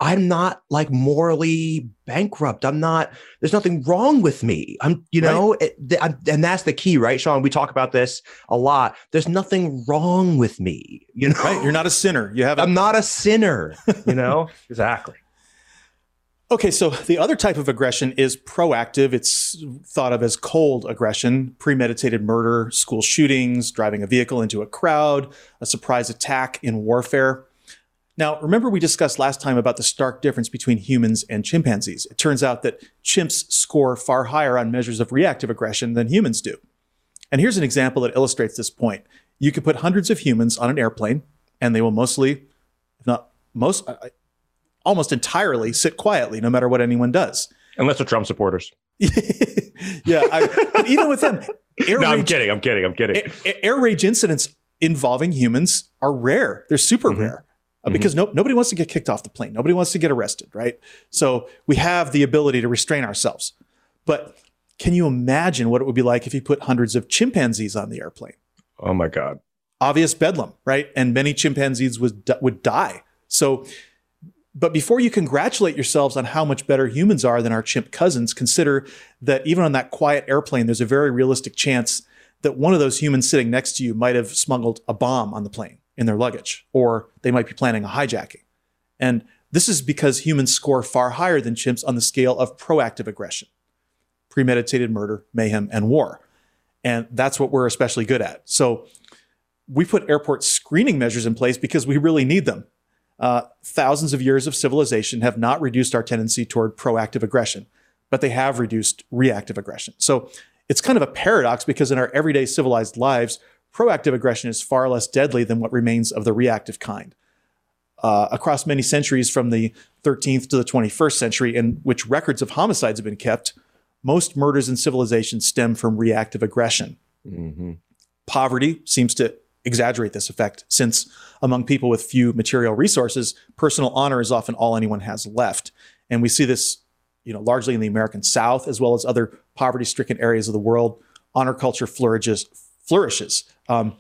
I'm not like morally bankrupt. I'm not, there's nothing wrong with me. I'm, you know, right. it, I'm, and that's the key, right, Sean? We talk about this a lot. There's nothing wrong with me, you know? Right. You're not a sinner. You have, I'm not a sinner, you know? [LAUGHS] exactly. Okay, so the other type of aggression is proactive. It's thought of as cold aggression, premeditated murder, school shootings, driving a vehicle into a crowd, a surprise attack in warfare. Now, remember we discussed last time about the stark difference between humans and chimpanzees. It turns out that chimps score far higher on measures of reactive aggression than humans do. And here's an example that illustrates this point. You could put hundreds of humans on an airplane, and they will mostly, if not most, almost entirely sit quietly no matter what anyone does. Unless they're Trump supporters. [LAUGHS] yeah. I, even with them, [LAUGHS] air no, rage, I'm kidding. I'm kidding. I'm kidding. Air, air rage incidents involving humans are rare. They're super mm-hmm. rare. Uh, mm-hmm. Because no, nobody wants to get kicked off the plane. Nobody wants to get arrested, right? So we have the ability to restrain ourselves. But can you imagine what it would be like if you put hundreds of chimpanzees on the airplane? Oh my God. Obvious bedlam, right? And many chimpanzees would, would die. So but before you congratulate yourselves on how much better humans are than our chimp cousins, consider that even on that quiet airplane, there's a very realistic chance that one of those humans sitting next to you might have smuggled a bomb on the plane in their luggage, or they might be planning a hijacking. And this is because humans score far higher than chimps on the scale of proactive aggression, premeditated murder, mayhem, and war. And that's what we're especially good at. So we put airport screening measures in place because we really need them uh, thousands of years of civilization have not reduced our tendency toward proactive aggression, but they have reduced reactive aggression. So it's kind of a paradox because in our everyday civilized lives, proactive aggression is far less deadly than what remains of the reactive kind. Uh, across many centuries from the 13th to the 21st century, in which records of homicides have been kept, most murders in civilization stem from reactive aggression. Mm-hmm. Poverty seems to exaggerate this effect, since among people with few material resources, personal honor is often all anyone has left. And we see this, you know, largely in the American South, as well as other poverty-stricken areas of the world. Honor culture flourishes. flourishes. Um,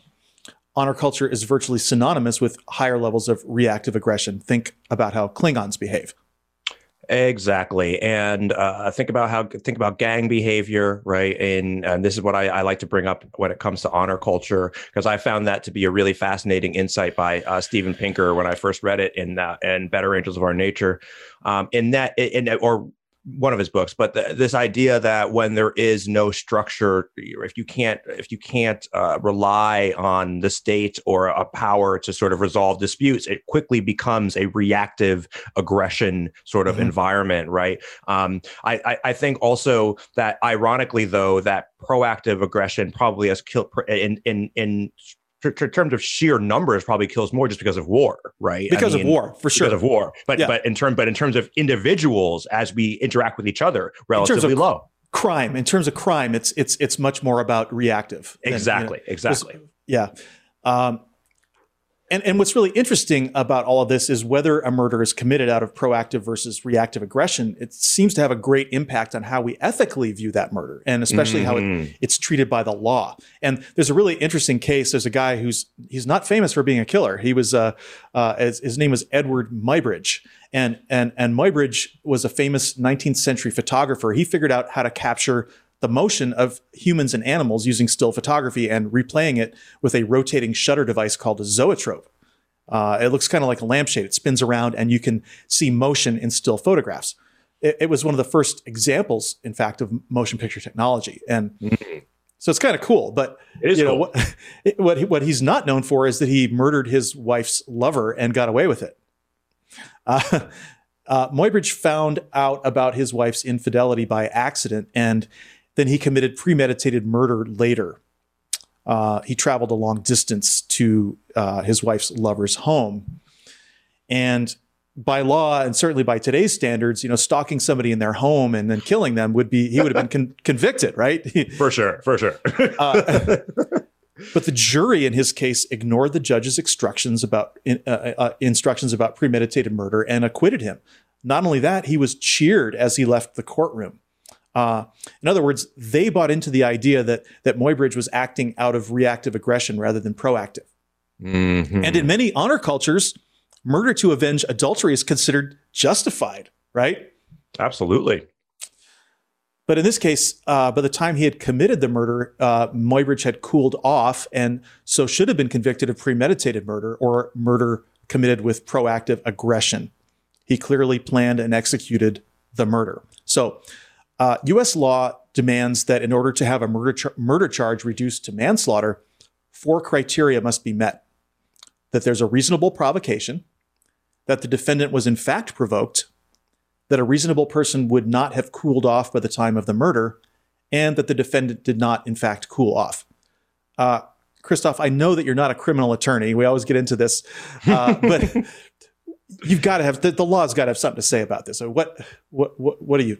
honor culture is virtually synonymous with higher levels of reactive aggression. Think about how Klingons behave. Exactly, and uh, think about how think about gang behavior, right? And, and this is what I, I, like to bring up when it comes to honor culture, because I found that to be a really fascinating insight by uh, Steven Pinker when I first read it in uh, in Better Angels of Our Nature. Um, in that, in or one of his books but the, this idea that when there is no structure if you can't if you can't uh, rely on the state or a power to sort of resolve disputes it quickly becomes a reactive aggression sort of mm-hmm. environment right um, I, I, I think also that ironically though that proactive aggression probably has killed in in in in terms of sheer numbers, probably kills more just because of war, right? Because I mean, of war, for sure. Because of war, but yeah. but in term but in terms of individuals as we interact with each other, relatively low. Crime, in terms of crime, it's it's it's much more about reactive. Than, exactly, you know, exactly. Yeah. Um, and, and what's really interesting about all of this is whether a murder is committed out of proactive versus reactive aggression, it seems to have a great impact on how we ethically view that murder and especially mm-hmm. how it, mm-hmm. it's treated by the law. And there's a really interesting case. There's a guy who's he's not famous for being a killer. He was uh, uh, his, his name was Edward Muybridge. And, and, and Muybridge was a famous 19th century photographer. He figured out how to capture the motion of humans and animals using still photography and replaying it with a rotating shutter device called a zoetrope. Uh, it looks kind of like a lampshade. It spins around and you can see motion in still photographs. It, it was one of the first examples, in fact, of motion picture technology. And mm-hmm. so it's kind of cool. But you know, cool. what, [LAUGHS] what, he, what he's not known for is that he murdered his wife's lover and got away with it. Uh, [LAUGHS] uh, Muybridge found out about his wife's infidelity by accident and then he committed premeditated murder later. Uh, he traveled a long distance to uh, his wife's lover's home. And by law, and certainly by today's standards, you know, stalking somebody in their home and then killing them would be, he would have been con- [LAUGHS] convicted, right? [LAUGHS] for sure, for sure. uh, [LAUGHS] but the jury in his case ignored the judge's instructions about uh, uh, instructions about premeditated murder and acquitted him. Not only that, he was cheered as he left the courtroom. Uh, in other words, they bought into the idea that that Muybridge was acting out of reactive aggression rather than proactive. Mm-hmm. And in many honor cultures, murder to avenge adultery is considered justified, right? Absolutely. But in this case, uh, by the time he had committed the murder, uh, Muybridge had cooled off and so should have been convicted of premeditated murder or murder committed with proactive aggression. He clearly planned and executed the murder. So, uh, U.S. law demands that in order to have a murder, char- murder charge reduced to manslaughter, four criteria must be met that there's a reasonable provocation, that the defendant was in fact provoked, that a reasonable person would not have cooled off by the time of the murder, and that the defendant did not, in fact, cool off. Uh, Christoph, I know that you're not a criminal attorney. We always get into this, uh, [LAUGHS] but you've got to have the, the law's got to have something to say about this. So what, what, what, what do you,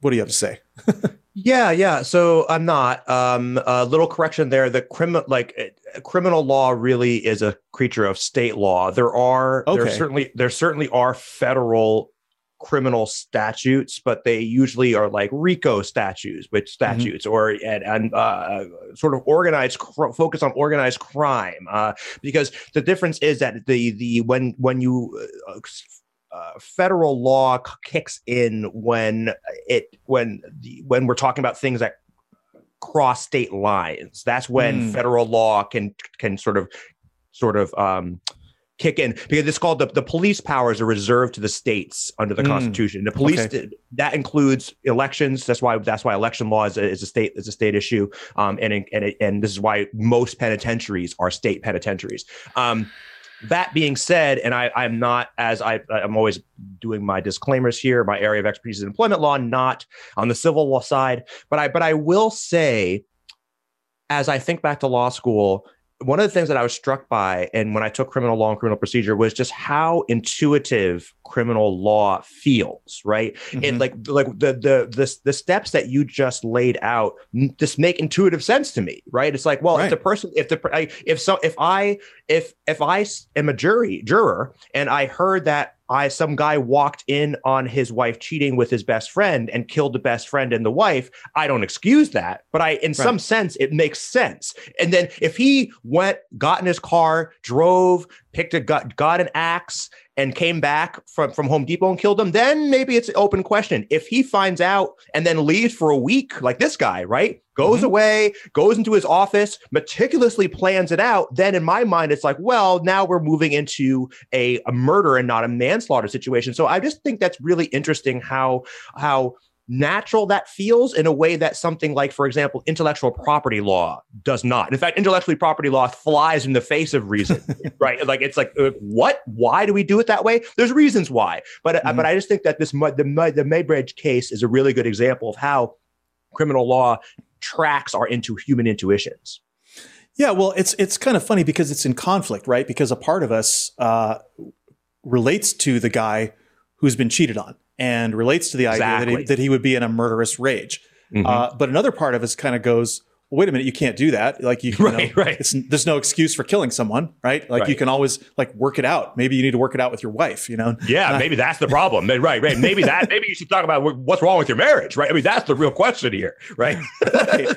what do you have to say? [LAUGHS] Yeah, yeah. So I'm not. Um, a little correction there. The criminal, like uh, criminal law, really is a creature of state law. There are Okay. there certainly there certainly are federal criminal statutes, but they usually are like RICO statutes, which statutes or and, and uh, sort of organized cr- focus on organized crime. Uh, because the difference is that the the when when you uh, uh, federal law kicks in when it when the when we're talking about things that cross state lines. That's when Mm. federal law can can sort of sort of um, kick in because it's called the, the police powers are reserved to the states under the Mm. Constitution. The police Okay. that includes elections. That's why that's why election law is a, is a state is a state issue. Um, and and and this is why most penitentiaries are state penitentiaries. Um, that being said, and I, I'm not as I, I'm always doing my disclaimers here. My area of expertise is employment law, not on the civil law side. But I, but I will say, as I think back to law school, one of the things that I was struck by, and when I took criminal law and criminal procedure, was just how intuitive criminal law feels. Right, Mhm. and like like the the the the steps that you just laid out just make intuitive sense to me. Right, it's like, well, Right. if the person, if the if so, if I if if I am a jury juror and I heard that I some guy walked in on his wife cheating with his best friend and killed the best friend and the wife, I don't excuse that, but I in some sense it makes sense. And then if he went, got in his car, drove, picked a got, got an axe and came back from from Home Depot and killed him, then maybe it's an open question. If he finds out and then leaves for a week, like this guy, right? Goes Mhm. away, goes into his office, meticulously plans it out, then in my mind, it's like, well, now we're moving into a, a murder and not a manslaughter situation. So I just think that's really interesting how how natural that feels in a way that something like, for example, intellectual property law does not. In fact, intellectually property law flies in the face of reason, [LAUGHS] right? Like it's like, uh, what? Why do we do it that way? There's reasons why, but uh, Mhm. but I just think that this the the Muybridge case is a really good example of how criminal law tracks our into human intuitions. Yeah, well, it's it's kind of funny because it's in conflict, right? Because a part of us uh, relates to the guy who's been cheated on and relates to the idea that he, that he would be in a murderous rage. Mhm. Uh, but another part of us kind of goes, well, "Wait a minute, you can't do that. Like you, you [LAUGHS] know, Right, right. It's, there's no excuse for killing someone, right? Like you can always like work it out. Maybe you need to work it out with your wife. You know? Yeah, Uh, maybe that's the problem. Right, right. Maybe that. [LAUGHS] Maybe you should talk about what's wrong with your marriage. Right. I mean, that's the real question here. Right. right,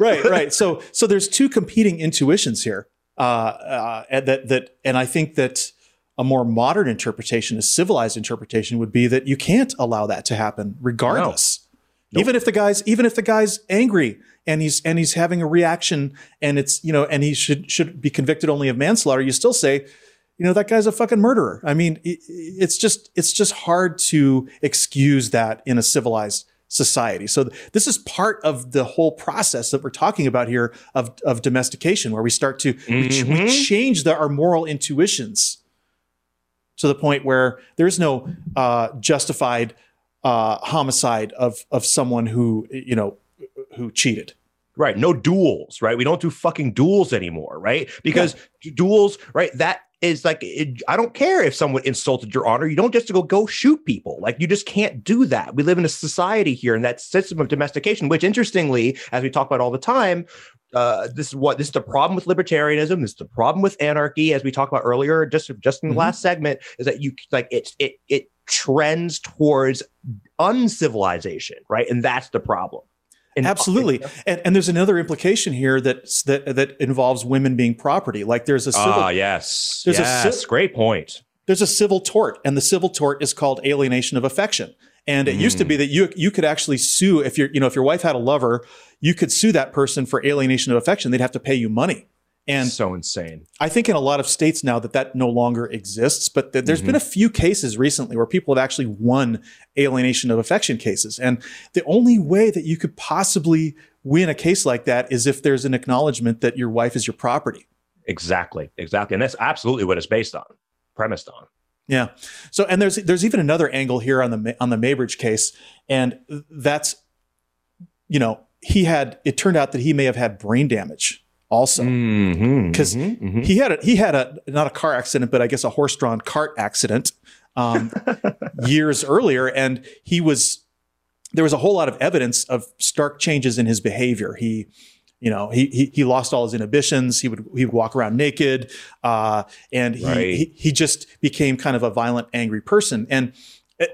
right, right. So, so there's two competing intuitions here, uh, uh, that that, and I think that a more modern interpretation, a civilized interpretation, would be that you can't allow that to happen, regardless. Nope. Even if the guy's, even if the guy's angry and he's and he's having a reaction, and it's you know, and he should should be convicted only of manslaughter, you still say. You know that guy's a fucking murderer. I mean, it's just it's just hard to excuse that in a civilized society. So th- this is part of the whole process that we're talking about here of, of domestication, where we start to we, ch- we Mhm. change the, our moral intuitions to the point where there is no uh, justified uh, homicide of of someone who you know who cheated. Right. No duels. Right. We don't do fucking duels anymore. Right. Because duels. Right. That is like it, I don't care if someone insulted your honor. You don't just go go shoot people. Like you just can't do that. We live in a society here in that system of domestication, which interestingly, as we talk about all the time, uh, this is what this is the problem with libertarianism. This is the problem with anarchy, as we talked about earlier, just just in the Mhm. last segment, is that you like it it it trends towards uncivilization, right? And that's the problem. And- Absolutely, and, and there's another implication here that that that involves women being property. Like there's a civil Ah, yes. There's a yes. ci- great point. there's a civil tort, and the civil tort is called alienation of affection. And it mm. used to be that you you could actually sue if your you know if your wife had a lover, you could sue that person for alienation of affection. They'd have to pay you money. And so insane. I think in a lot of states now that that no longer exists, but th- there's mm-hmm. been a few cases recently where people have actually won alienation of affection cases. And the only way that you could possibly win a case like that is if there's an acknowledgement that your wife is your property. Exactly. Exactly. And that's absolutely what it's based on, premised on. Yeah. So and there's there's even another angle here on the on the Muybridge case and that's you know, he had it turned out that he may have had brain damage also because mm-hmm, mm-hmm, mm-hmm. he had a, he had a not a car accident but I guess a horse-drawn cart accident um, [LAUGHS] years earlier and he was there was a whole lot of evidence of stark changes in his behavior. He you know he, he he lost all his inhibitions he would he would walk around naked uh, and he, right. he, he just became kind of a violent angry person and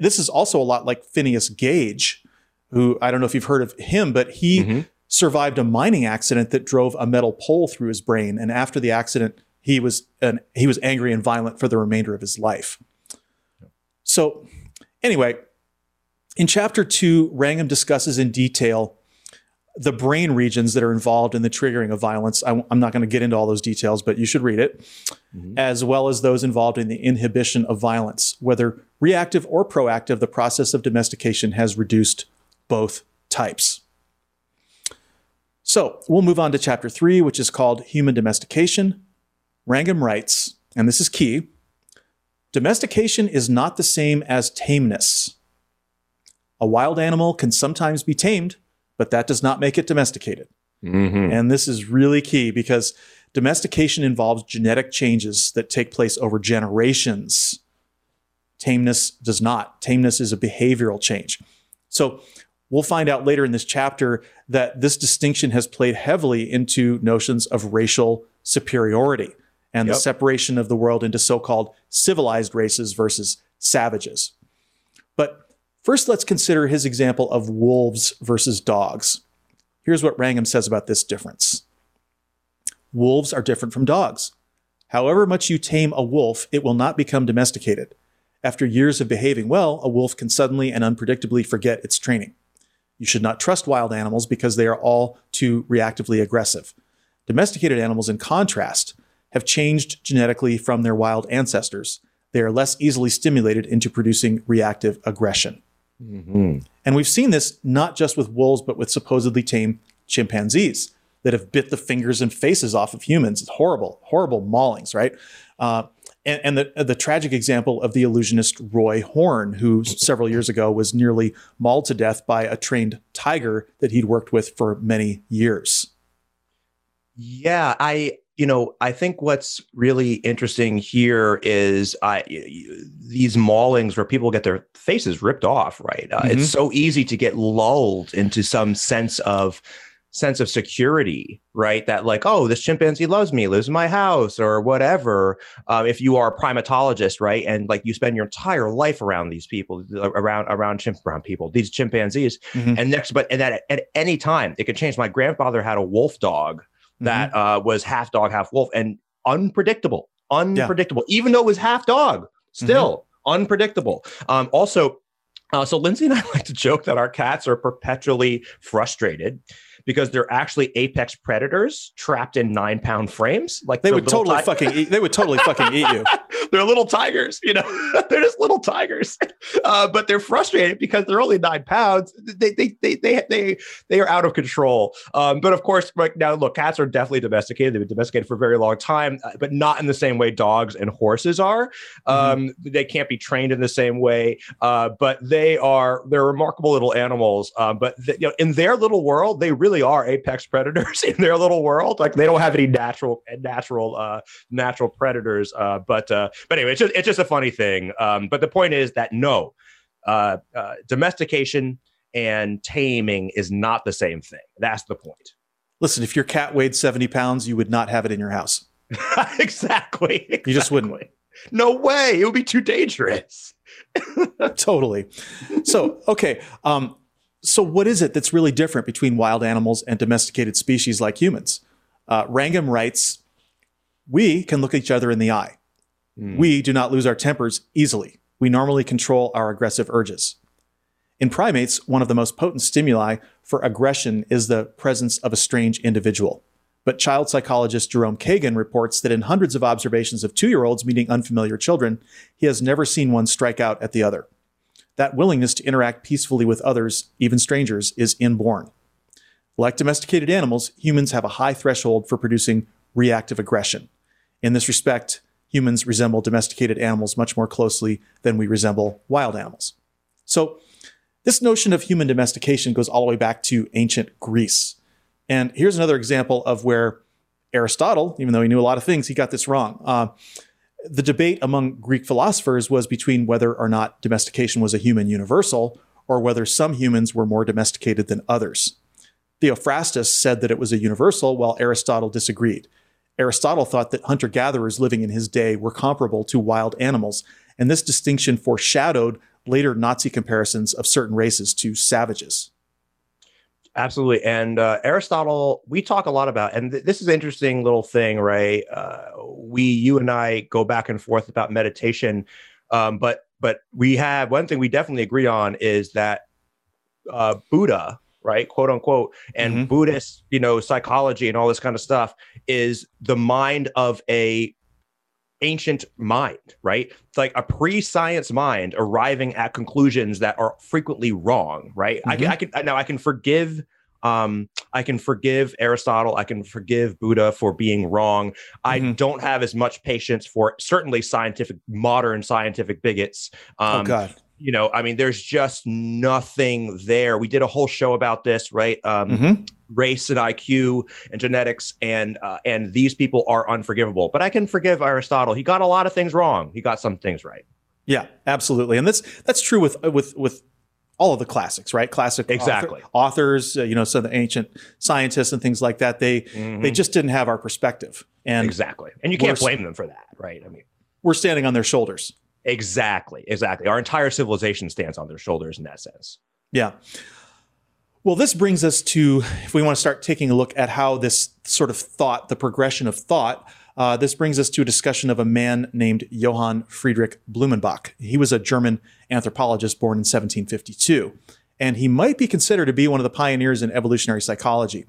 this is also a lot like Phineas Gage who I don't know if you've heard of him but he mm-hmm. survived a mining accident that drove a metal pole through his brain and after the accident he was an, he was angry and violent for the remainder of his life so anyway in chapter 2 Wrangham discusses in detail the brain regions that are involved in the triggering of violence. I, am not going to get into all those details, but you should read it, mm-hmm. as well as those involved in the inhibition of violence. Whether reactive or proactive, the process of domestication has reduced both types. So we'll move on to chapter three, which is called Human Domestication. Wrangham writes, and this is key domestication is not the same as tameness. A wild animal can sometimes be tamed but that does not make it domesticated. Mm-hmm. And this is really key because domestication involves genetic changes that take place over generations. Tameness does not. Tameness is a behavioral change. So we'll find out later in this chapter that this distinction has played heavily into notions of racial superiority and yep. the separation of the world into so called civilized races versus savages. First, let's consider his example of wolves versus dogs. Here's what Wrangham says about this difference Wolves are different from dogs. However much you tame a wolf, it will not become domesticated. After years of behaving well, a wolf can suddenly and unpredictably forget its training. You should not trust wild animals because they are all too reactively aggressive. Domesticated animals, in contrast, have changed genetically from their wild ancestors. They are less easily stimulated into producing reactive aggression. Mm-hmm. And we've seen this not just with wolves, but with supposedly tame chimpanzees that have bit the fingers and faces off of humans. It's horrible, horrible maulings, right? Uh, and, and the, the tragic example of the illusionist Roy Horn, who several years ago was nearly mauled to death by a trained tiger that he'd worked with for many years. Yeah, I you know, I think what's really interesting here is uh, these maulings where people get their faces ripped off. Right, uh, mm-hmm. it's so easy to get lulled into some sense of sense of security, right? That like, oh, this chimpanzee loves me, lives in my house, or whatever. Uh, if you are a primatologist, right, and like you spend your entire life around these people, around around chimp around people, these chimpanzees, mm-hmm. and next, but and that at any time it could change. My grandfather had a wolf dog that mm-hmm. uh, was half dog, half wolf, and unpredictable, unpredictable. Yeah. Even though it was half dog, still mm-hmm. unpredictable. Um, also, uh, so Lindsay and I [LAUGHS] like to joke that our cats are perpetually frustrated because they're actually apex predators trapped in nine pound frames. Like they would totally ti- fucking eat, they would totally fucking eat you. [LAUGHS] they're little tigers, you know, [LAUGHS] they're just little tigers, [LAUGHS] uh, but they're frustrated because they're only nine pounds. They they they they they, they are out of control. Um, but of course, like now, look, cats are definitely domesticated. They've been domesticated for a very long time, uh, but not in the same way dogs and horses are. Mm-hmm. Um, mm-hmm. They can't be trained in the same way, uh, but they are they're remarkable little animals. Um, but you know, in their little world, they really really are apex [LAUGHS] predators in their little world. Like they don't have any natural natural uh, natural predators. Uh, but uh, but anyway, it's just it's just a funny thing. Um, but the point is that no, uh, uh, domestication and taming is not the same thing. That's the point. Listen, if your cat weighed seventy pounds, you would not have it in your house. exactly, [LAUGHS] exactly. You just wouldn't. No way. It would be too dangerous. [LAUGHS] totally. So, okay. Um, so, what is it that's really different between wild animals and domesticated species like humans? Uh, Wrangham writes We can look each other in the eye. Mm. We do not lose our tempers easily. We normally control our aggressive urges. In primates, one of the most potent stimuli for aggression is the presence of a strange individual. But child psychologist Jerome Kagan reports that in hundreds of observations of two year olds meeting unfamiliar children, he has never seen one strike out at the other. That willingness to interact peacefully with others, even strangers, is inborn. Like domesticated animals, humans have a high threshold for producing reactive aggression. In this respect, humans resemble domesticated animals much more closely than we resemble wild animals. So, this notion of human domestication goes all the way back to ancient Greece. And here's another example of where Aristotle, even though he knew a lot of things, he got this wrong. Uh, the debate among Greek philosophers was between whether or not domestication was a human universal or whether some humans were more domesticated than others. Theophrastus said that it was a universal, while Aristotle disagreed. Aristotle thought that hunter gatherers living in his day were comparable to wild animals, and this distinction foreshadowed later Nazi comparisons of certain races to savages. Absolutely. And uh, Aristotle, we talk a lot about, and th- this is an interesting little thing, right? Uh, we, you and I go back and forth about meditation. Um, but, but we have one thing we definitely agree on is that uh, Buddha, right, quote unquote, and Mhm. Buddhist, you know, psychology and all this kind of stuff is the mind of a ancient mind, right? It's like a pre-science mind arriving at conclusions that are frequently wrong, right? I, can, I can now I can forgive um I can forgive Aristotle, I can forgive Buddha for being wrong. I Mhm. don't have as much patience for certainly scientific modern scientific bigots. Um oh, God. You know, I mean there's just nothing there. We did a whole show about this, right? Um Mhm. race and IQ and genetics, and uh, and these people are unforgivable. But I can forgive Aristotle. He got a lot of things wrong. He got some things right. Yeah, absolutely, and that's that's true with with with all of the classics, right? Classic author- Exactly. authors, uh, you know, some of the ancient scientists and things like that. They they Mhm. just didn't have our perspective, and exactly, and you can't blame them for that, right? I mean, we're standing on their shoulders. Exactly, exactly. Our entire civilization stands on their shoulders in that sense. Yeah. Well, this brings us to if we want to start taking a look at how this sort of thought, the progression of thought, uh, this brings us to a discussion of a man named Johann Friedrich Blumenbach. He was a German anthropologist born in 1752, and he might be considered to be one of the pioneers in evolutionary psychology.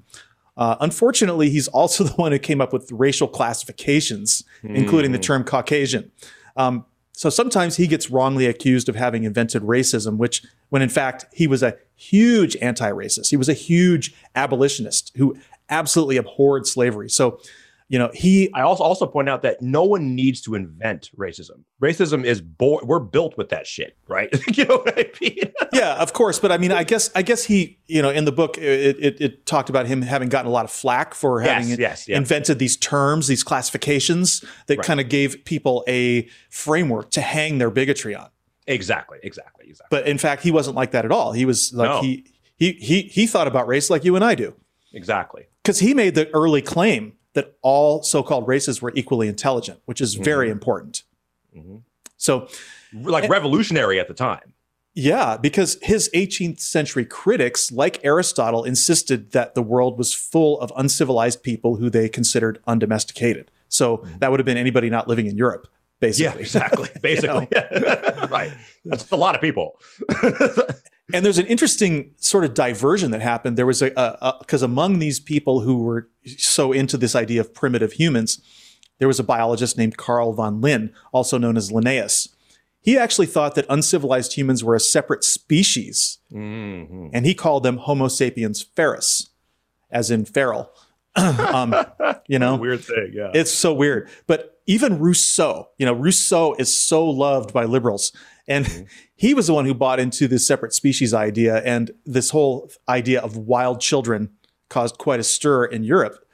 Uh, unfortunately, he's also [LAUGHS] the one who came up with racial classifications, including the term Caucasian. Um, so sometimes he gets wrongly accused of having invented racism, which, when in fact he was a huge anti racist. He was a huge abolitionist who absolutely abhorred slavery. So, you know, he I also also point out that no one needs to invent racism. Racism is born. We're built with that shit, right? [LAUGHS] you know what I mean? [LAUGHS] yeah, of course. But I mean, I guess I guess he, you know, in the book, it, it, it talked about him having gotten a lot of flack for having Yes, yes, yeah. invented these terms, these classifications that Right. kind of gave people a framework to hang their bigotry on. exactly, exactly, exactly. But in fact, he wasn't like that at all. He was like No. he he he he thought about race like you and I do. Exactly. because he made the early claim that all so-called races were equally intelligent, which is mm-hmm. very important. Mhm. So, Like eh, revolutionary at the time. yeah, because his 18th century critics, like Aristotle, insisted that the world was full of uncivilized people who they considered undomesticated. So mm-hmm. that would have been anybody not living in Europe, basically. Yeah, exactly. [LAUGHS] Basically, [LAUGHS] right. That's a lot of people. [LAUGHS] And there's an interesting sort of diversion that happened. There was a because among these people who were so into this idea of primitive humans, there was a biologist named Carl von Linn, also known as Linnaeus. He actually thought that uncivilized humans were a separate species, Mhm. and he called them Homo sapiens ferus, as in feral. [LAUGHS] um, you know, Weird thing. Yeah. it's so weird. But even Rousseau, you know, Rousseau is so loved by liberals. And [LAUGHS] he was the one who bought into this separate species idea. And this whole idea of wild children caused quite a stir in Europe.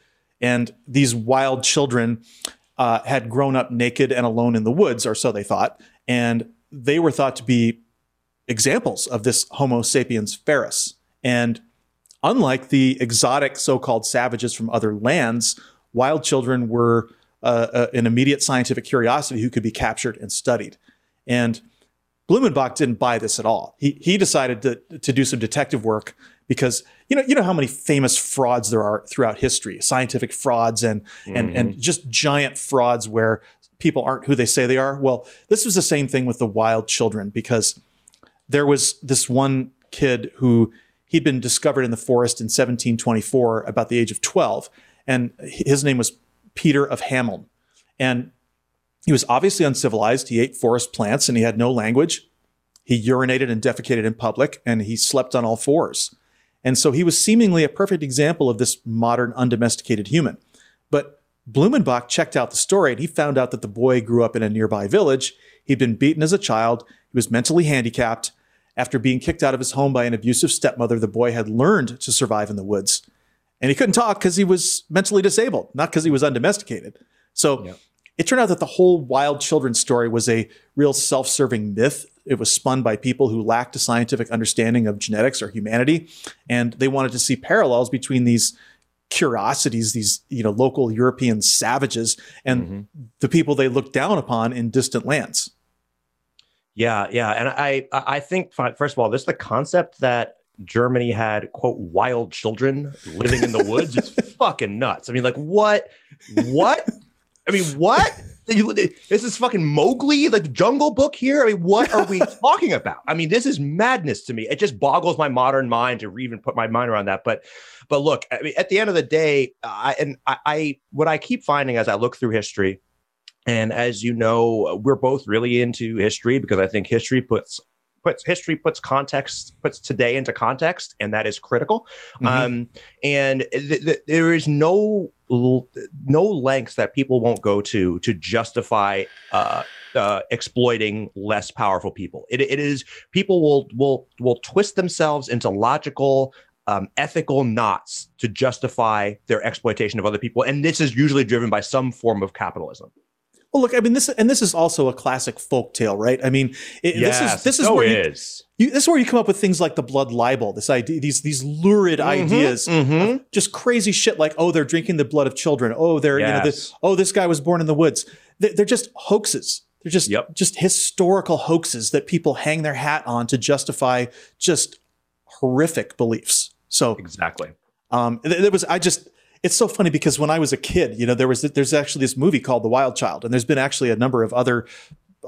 And these wild children uh, had grown up naked and alone in the woods, or so they thought. And they were thought to be examples of this Homo sapiens ferus. And unlike the exotic so called savages from other lands, wild children were uh, uh, an immediate scientific curiosity who could be captured and studied. And Blumenbach didn't buy this at all. He, he decided to, to do some detective work because you know you know how many famous frauds there are throughout history, scientific frauds and and and mm-hmm. just giant frauds where people aren't who they say they are. Well, this was the same thing with the wild children because there was this one kid who he'd been discovered in the forest in 1724 about the age of 12 and his name was Peter of Hameln. And he was obviously uncivilized. He ate forest plants and he had no language. He urinated and defecated in public and he slept on all fours. And so he was seemingly a perfect example of this modern undomesticated human. But Blumenbach checked out the story and he found out that the boy grew up in a nearby village. He'd been beaten as a child. He was mentally handicapped. After being kicked out of his home by an abusive stepmother, the boy had learned to survive in the woods. And he couldn't talk because he was mentally disabled, not because he was undomesticated. So yep. It turned out that the whole wild children story was a real self serving myth. It was spun by people who lacked a scientific understanding of genetics or humanity. And they wanted to see parallels between these curiosities, these you know local European savages, and mm-hmm. the people they looked down upon in distant lands. Yeah, yeah, and I I think first of all, this the concept that Germany had quote wild children living in the woods. it's [LAUGHS] fucking nuts. I mean, like what? What? I mean, what? This is fucking Mowgli, like the Jungle Book here. I mean, what are we [LAUGHS] talking about? I mean, this is madness to me. It just boggles my modern mind to even put my mind around that. But, but look, I mean, at the end of the day, I, and I, I what I keep finding as I look through history, and as you know, we're both really into history because I think history puts puts history puts context puts today into context and that is critical mm-hmm. um, and th- th- there is no no lengths that people won't go to to justify uh, uh, exploiting less powerful people. It, it is people will will will twist themselves into logical um, ethical knots to justify their exploitation of other people and this is usually driven by some form of capitalism. Well, look, I mean this, and this is also a classic folk tale, right? I mean, it, yes, this is this is so where you, you, this is where you come up with things like the blood libel, this idea, these these lurid mm-hmm, ideas, mm-hmm. just crazy shit like, oh, they're drinking the blood of children. Oh, they're yes. you know, this, oh, this guy was born in the woods. They're, they're just hoaxes. They're just yep. just historical hoaxes that people hang their hat on to justify just horrific beliefs. So exactly. Um, there was I just it's so funny because when I was a kid, you know, there was there's actually this movie called The Wild Child, and there's been actually a number of other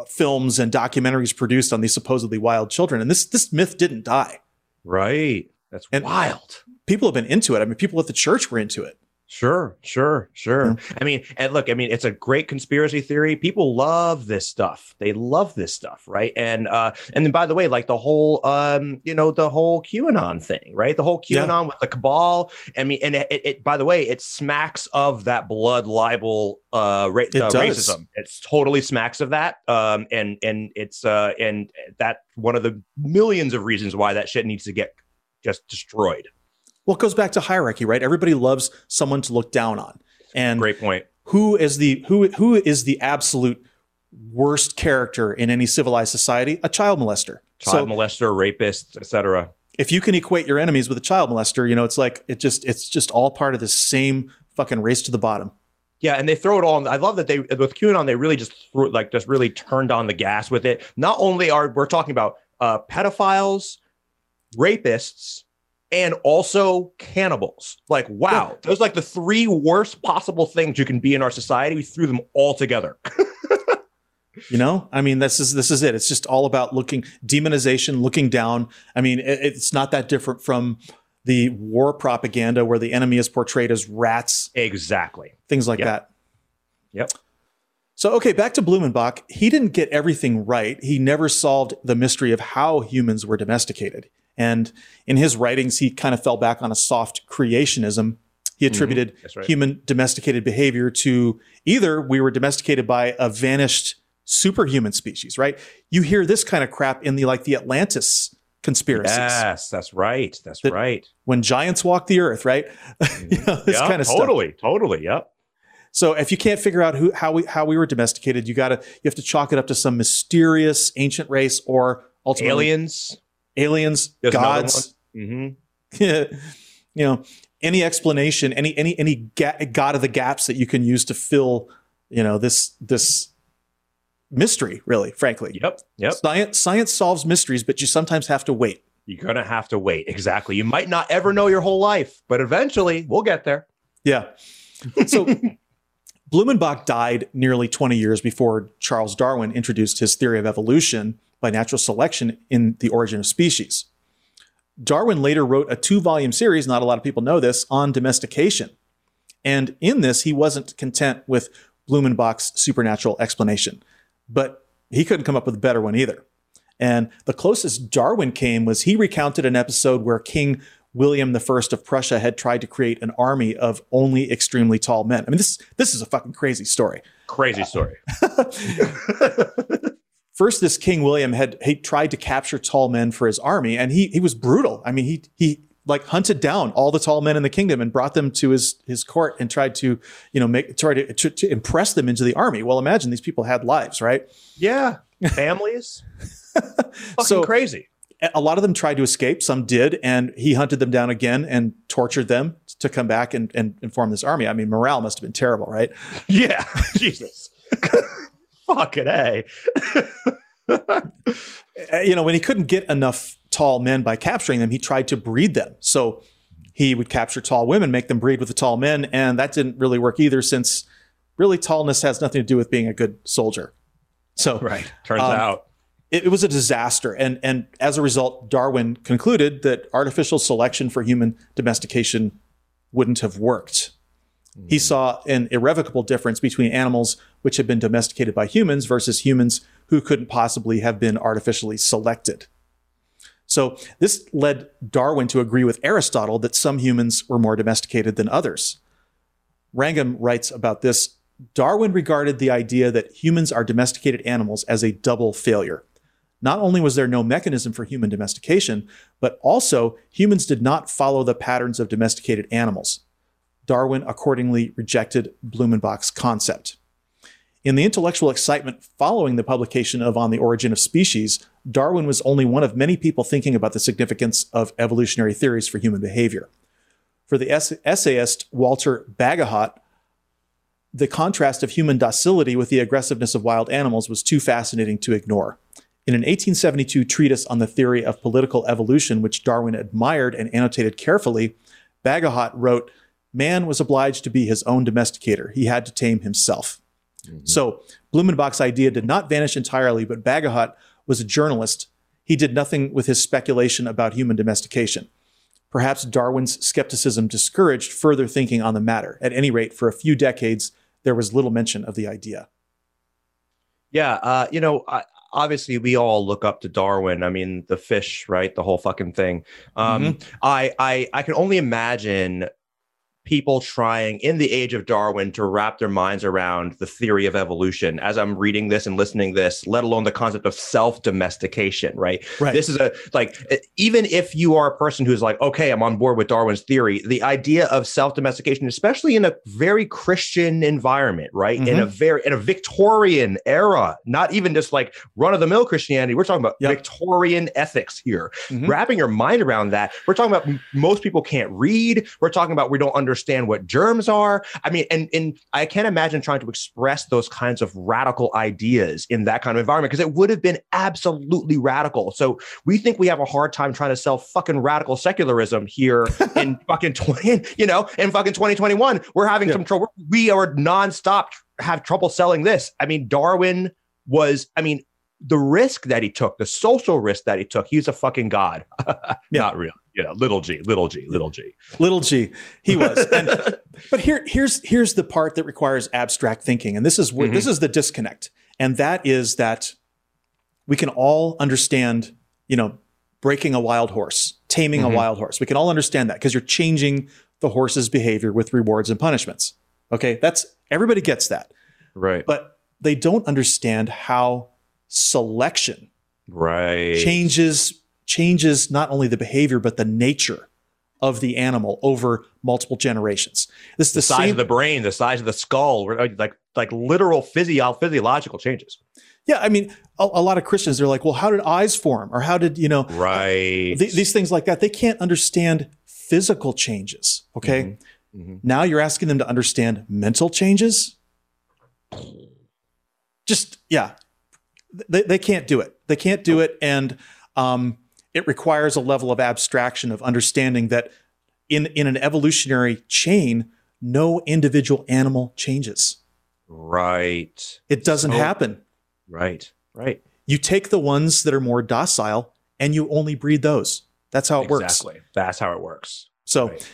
films and documentaries produced on these supposedly wild children, and this this myth didn't die. Right. That's and wild. People have been into it. I mean, people at the church were into it. Sure, sure, sure. Yeah. I mean, and look, I mean, it's a great conspiracy theory. People love this stuff. They love this stuff, right? And uh, and then by the way, like the whole um, you know, the whole QAnon thing, right? The whole QAnon yeah. with the cabal. I mean, and it, it, by the way, it smacks of that blood libel uh, ra- it uh racism. It's totally smacks of that. Um, and and it's uh, and that one of the millions of reasons why that shit needs to get just destroyed. Well, it goes back to hierarchy, right? Everybody loves someone to look down on. And great point. Who is the who who is the absolute worst character in any civilized society? A child molester. Child so, molester, rapist, etc. If you can equate your enemies with a child molester, you know, it's like it just it's just all part of the same fucking race to the bottom. Yeah, and they throw it all. In, I love that they with QAnon they really just threw like just really turned on the gas with it. Not only are we're talking about uh, pedophiles, rapists, and also cannibals. Like, wow, those like the three worst possible things you can be in our society. We threw them all together. [LAUGHS] you know, I mean, this is this is it. It's just all about looking demonization, looking down. I mean, it, it's not that different from the war propaganda where the enemy is portrayed as rats. Exactly. Things like yep. that. Yep. So, okay, back to Blumenbach. He didn't get everything right. He never solved the mystery of how humans were domesticated. And in his writings, he kind of fell back on a soft creationism. He mm-hmm. attributed mm-hmm. right. human domesticated behavior to either we were domesticated by a vanished superhuman species, right? You hear this kind of crap in the like the Atlantis conspiracies. Yes, that's right. That's that right. When giants walk the earth, right? [LAUGHS] you know, this yeah, kind of totally, stuff. totally. Yep. So if you can't figure out who how we how we were domesticated, you gotta you have to chalk it up to some mysterious ancient race or ultimately aliens aliens, There's gods. Mm-hmm. [LAUGHS] you know, any explanation, any any any ga- god of the gaps that you can use to fill, you know, this this mystery. Really, frankly. Yep. Yep. Science science solves mysteries, but you sometimes have to wait. You're gonna have to wait. Exactly. You might not ever know your whole life, but eventually we'll get there. Yeah. So. [LAUGHS] Blumenbach died nearly 20 years before Charles Darwin introduced his theory of evolution by natural selection in The Origin of Species. Darwin later wrote a two volume series, not a lot of people know this, on domestication. And in this, he wasn't content with Blumenbach's supernatural explanation, but he couldn't come up with a better one either. And the closest Darwin came was he recounted an episode where King William I of Prussia had tried to create an army of only extremely tall men. I mean, this this is a fucking crazy story. Crazy story. [LAUGHS] First, this King William had he tried to capture tall men for his army, and he he was brutal. I mean, he he like hunted down all the tall men in the kingdom and brought them to his his court and tried to you know make try to, to, to impress them into the army. Well, imagine these people had lives, right? Yeah, [LAUGHS] families. [LAUGHS] Fucking So- crazy. a lot of them tried to escape some did and he hunted them down again and tortured them to come back and, and, and form this army i mean morale must have been terrible right [LAUGHS] Yeah, Jesus. Fucking a. [LAUGHS] Uh, you know when he couldn't get enough tall men by capturing them he tried to breed them so he would capture tall women make them breed with the tall men and that didn't really work either since really tallness has nothing to do with being a good soldier so Right. Turns Um, out. it, it was a disaster. And, and as a result, Darwin concluded that artificial selection for human domestication wouldn't have worked. He saw an irrevocable difference between animals which had been domesticated by humans versus humans who couldn't possibly have been artificially selected. So, this led Darwin to agree with Aristotle that some humans were more domesticated than others. Wrangham writes about this Darwin regarded the idea that humans are domesticated animals as a double failure. Not only was there no mechanism for human domestication, but also humans did not follow the patterns of domesticated animals. Darwin accordingly rejected Blumenbach's concept. In the intellectual excitement following the publication of On the Origin of Species, Darwin was only one of many people thinking about the significance of evolutionary theories for human behavior. For the essayist Walter Bagehot, the contrast of human docility with the aggressiveness of wild animals was too fascinating to ignore. In an 1872 treatise on the theory of political evolution, which Darwin admired and annotated carefully, Bagehot wrote, Man was obliged to be his own domesticator. He had to tame himself. So Blumenbach's idea did not vanish entirely, but Bagehot was a journalist. He did nothing with his speculation about human domestication. Perhaps Darwin's skepticism discouraged further thinking on the matter. At any rate, for a few decades, there was little mention of the idea. Yeah, uh, you know, I, obviously we all look up to Darwin. I mean, the fish, right? The whole fucking thing. Um, I, I, I can only imagine people trying in the age of Darwin to wrap their minds around the theory of evolution. As I'm reading this and listening to this, let alone the concept of self-domestication, right? Right. This is a like even if you are a person who's like, okay, I'm on board with Darwin's theory, the idea of self-domestication, especially in a very Christian environment, right? In a very in a Victorian era, not even just like run-of-the-mill Christianity. We're talking about Yep. Victorian ethics here. Mhm. Wrapping your mind around that. We're talking about most people can't read. We're talking about we don't understand what germs are. I mean, and and I can't imagine trying to express those kinds of radical ideas in that kind of environment because it would have been absolutely radical. So we think we have a hard time trying to sell fucking radical secularism here [LAUGHS] in fucking 20, you know, in fucking 2021. We're having Yeah. some trouble. We are nonstop have trouble selling this. I mean, Darwin was, I mean, the risk that he took, the social risk that he took, he's a fucking god. [LAUGHS] yeah. Not real. You know, little g, little g, little g. Little G, he was. And, [LAUGHS] but here, here's here's the part that requires abstract thinking, and this is where this is the disconnect, and that is that we can all understand, you know, breaking a wild horse, taming Mhm. a wild horse. We can all understand that because you're changing the horse's behavior with rewards and punishments. Okay, that's everybody gets that, Right. but they don't understand how selection Right. changes changes not only the behavior but the nature of the animal over multiple generations. This is the, the size same. of the brain, the size of the skull, like like literal physio- physiological changes. yeah, I mean, a, a lot of Christians they're like, well, how did eyes form, or how did you know Right. th- these things like that? They can't understand physical changes. Okay, Mhm. now you're asking them to understand mental changes. Just yeah, they they can't do it. They can't do it, and um, it requires a level of abstraction of understanding that in in an evolutionary chain, no individual animal changes. Right. It doesn't So- happen. Right. Right. You take the ones that are more docile and you only breed those. That's how it works. Exactly. That's how it works. So Right.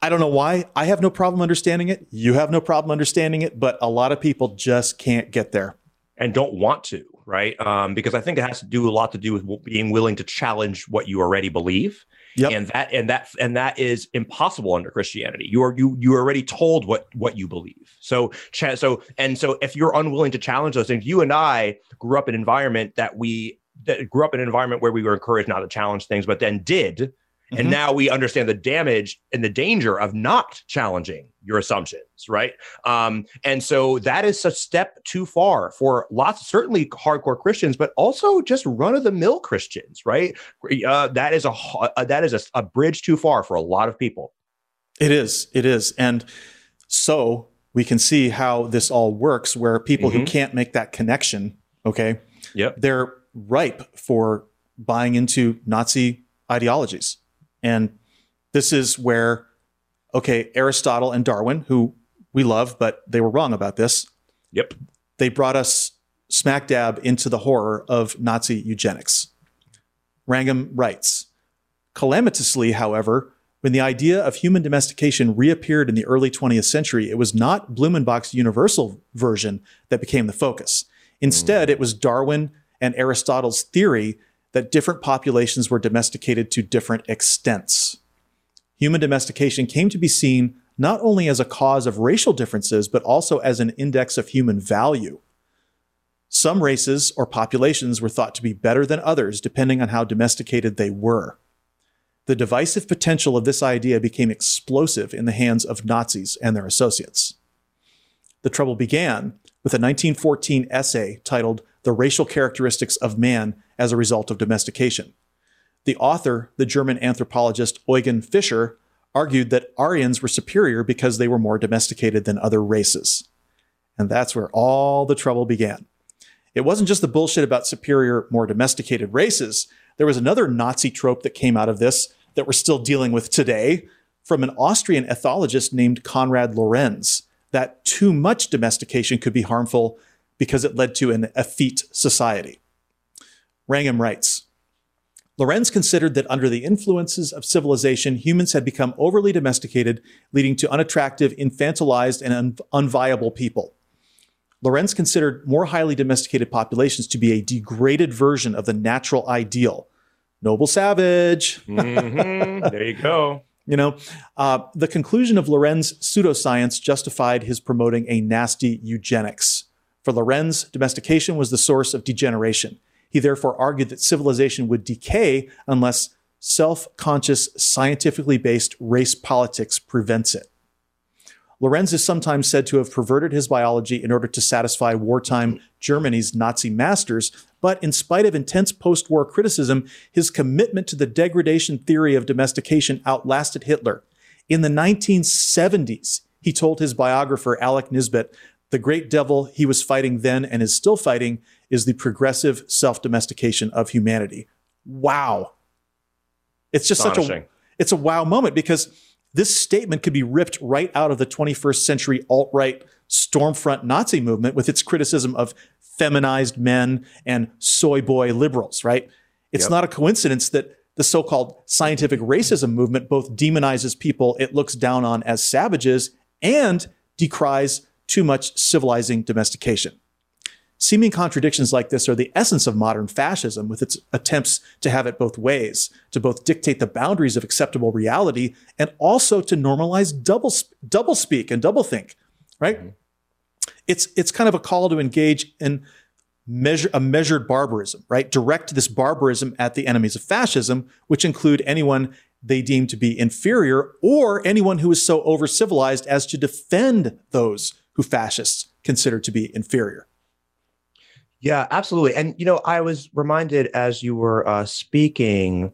I don't know why. I have no problem understanding it. You have no problem understanding it, but a lot of people just can't get there. And don't want to, right? Um, because I think it has to do a lot to do with being willing to challenge what you already believe. Yep. And that and that and that is impossible under Christianity. You are you you are already told what what you believe. So cha- so and so if you're unwilling to challenge those things, you and I grew up in an environment that we that grew up in an environment where we were encouraged not to challenge things, but then did. Mhm. And now we understand the damage and the danger of not challenging your assumptions, right? Um, and so that is a step too far for lots, certainly hardcore Christians, but also just run of the mill Christians, right? Uh, that is a uh, that is a, a bridge too far for a lot of people. It is. It is. And so we can see how this all works where people who Mhm. can't make that connection, okay, Yep. they're ripe for buying into Nazi ideologies. And this is where, okay, Aristotle and Darwin, who we love, but they were wrong about this, Yep. they brought us smack dab into the horror of Nazi eugenics. Wrangham writes Calamitously, however, when the idea of human domestication reappeared in the early 20th century, it was not Blumenbach's universal version that became the focus. Instead, mm. it was Darwin and Aristotle's theory that different populations were domesticated to different extents. Human domestication came to be seen not only as a cause of racial differences, but also as an index of human value. Some races or populations were thought to be better than others depending on how domesticated they were. The divisive potential of this idea became explosive in the hands of Nazis and their associates. The trouble began with a 1914 essay titled The Racial Characteristics of Man as a Result of Domestication. The author, the German anthropologist Eugen Fischer, argued that Aryans were superior because they were more domesticated than other races. And that's where all the trouble began. It wasn't just the bullshit about superior, more domesticated races. There was another Nazi trope that came out of this that we're still dealing with today from an Austrian ethologist named Konrad Lorenz that too much domestication could be harmful because it led to an effete society. Wrangham writes Lorenz considered that under the influences of civilization, humans had become overly domesticated, leading to unattractive, infantilized, and un- unviable people. Lorenz considered more highly domesticated populations to be a degraded version of the natural ideal. Noble savage. Mhm. there you go. [LAUGHS] You know, uh, the conclusion of Lorenz pseudoscience justified his promoting a nasty eugenics. For Lorenz, domestication was the source of degeneration. He therefore argued that civilization would decay unless self conscious, scientifically based race politics prevents it. Lorenz is sometimes said to have perverted his biology in order to satisfy wartime Germany's Nazi masters, but in spite of intense post war criticism, his commitment to the degradation theory of domestication outlasted Hitler. In the 1970s, he told his biographer, Alec Nisbett, the great devil he was fighting then and is still fighting is the progressive self domestication of humanity. Wow. It's just such a it's a wow moment because this statement could be ripped right out of the 21st century alt right stormfront Nazi movement with its criticism of feminized men and soy boy liberals, right? It's Yep. not a coincidence that the so called scientific racism movement both demonizes people it looks down on as savages and decries too much civilizing domestication. Seeming contradictions like this are the essence of modern fascism, with its attempts to have it both ways, to both dictate the boundaries of acceptable reality and also to normalize double double speak and double think. Right? Mm-hmm. It's it's kind of a call to engage in measure a measured barbarism. Right? Direct this barbarism at the enemies of fascism, which include anyone they deem to be inferior or anyone who is so over civilized as to defend those who fascists consider to be inferior. Yeah, absolutely. And you know, I was reminded as you were uh, speaking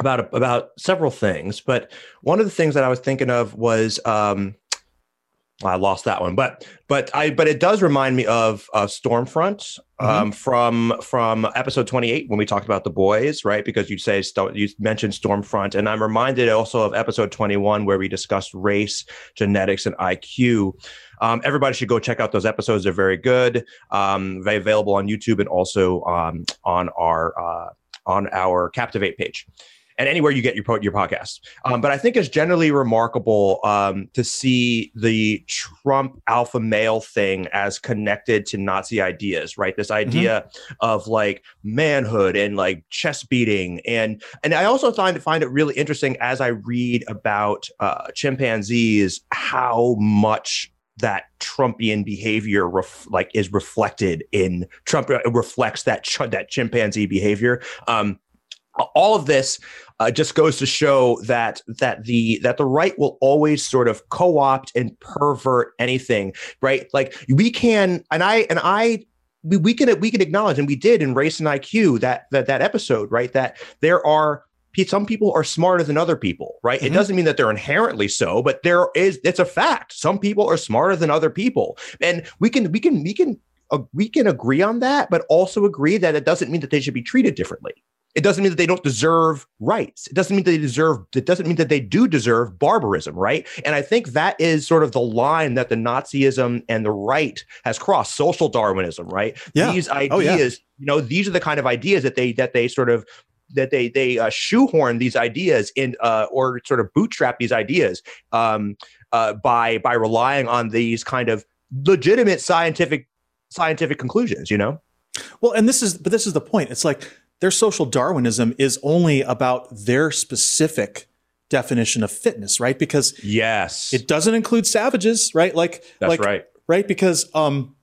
about about several things, but one of the things that I was thinking of was um, I lost that one, but but I but it does remind me of of Stormfront um, mm-hmm. from from episode twenty eight when we talked about the boys, right? Because you say you mentioned Stormfront, and I'm reminded also of episode twenty one where we discussed race, genetics, and IQ. Um, everybody should go check out those episodes; they're very good. Um, very available on YouTube and also um, on our uh, on our Captivate page and anywhere you get your your podcast. Um, but I think it's generally remarkable um, to see the Trump alpha male thing as connected to Nazi ideas, right? This mm-hmm. idea mm-hmm. of like manhood and like chest beating, and and I also find find it really interesting as I read about uh, chimpanzees how much that Trumpian behavior ref, like is reflected in Trump uh, reflects that ch- that chimpanzee behavior. Um, all of this uh, just goes to show that that the that the right will always sort of co-opt and pervert anything, right? Like we can, and I and I we, we can we can acknowledge, and we did in Race and IQ that that that episode, right? That there are some people are smarter than other people, right? Mm-hmm. It doesn't mean that they're inherently so, but there is it's a fact. Some people are smarter than other people, and we can we can we can uh, we can agree on that, but also agree that it doesn't mean that they should be treated differently. It doesn't mean that they don't deserve rights. It doesn't mean that they deserve, it doesn't mean that they do deserve barbarism, right? And I think that is sort of the line that the Nazism and the right has crossed, social Darwinism, right? Yeah. These ideas, oh, yeah. you know, these are the kind of ideas that they that they sort of that they they uh, shoehorn these ideas in uh, or sort of bootstrap these ideas um, uh, by by relying on these kind of legitimate scientific scientific conclusions, you know. Well, and this is but this is the point. It's like their social Darwinism is only about their specific definition of fitness, right? Because yes, it doesn't include savages, right? Like that's like, right, right? Because um,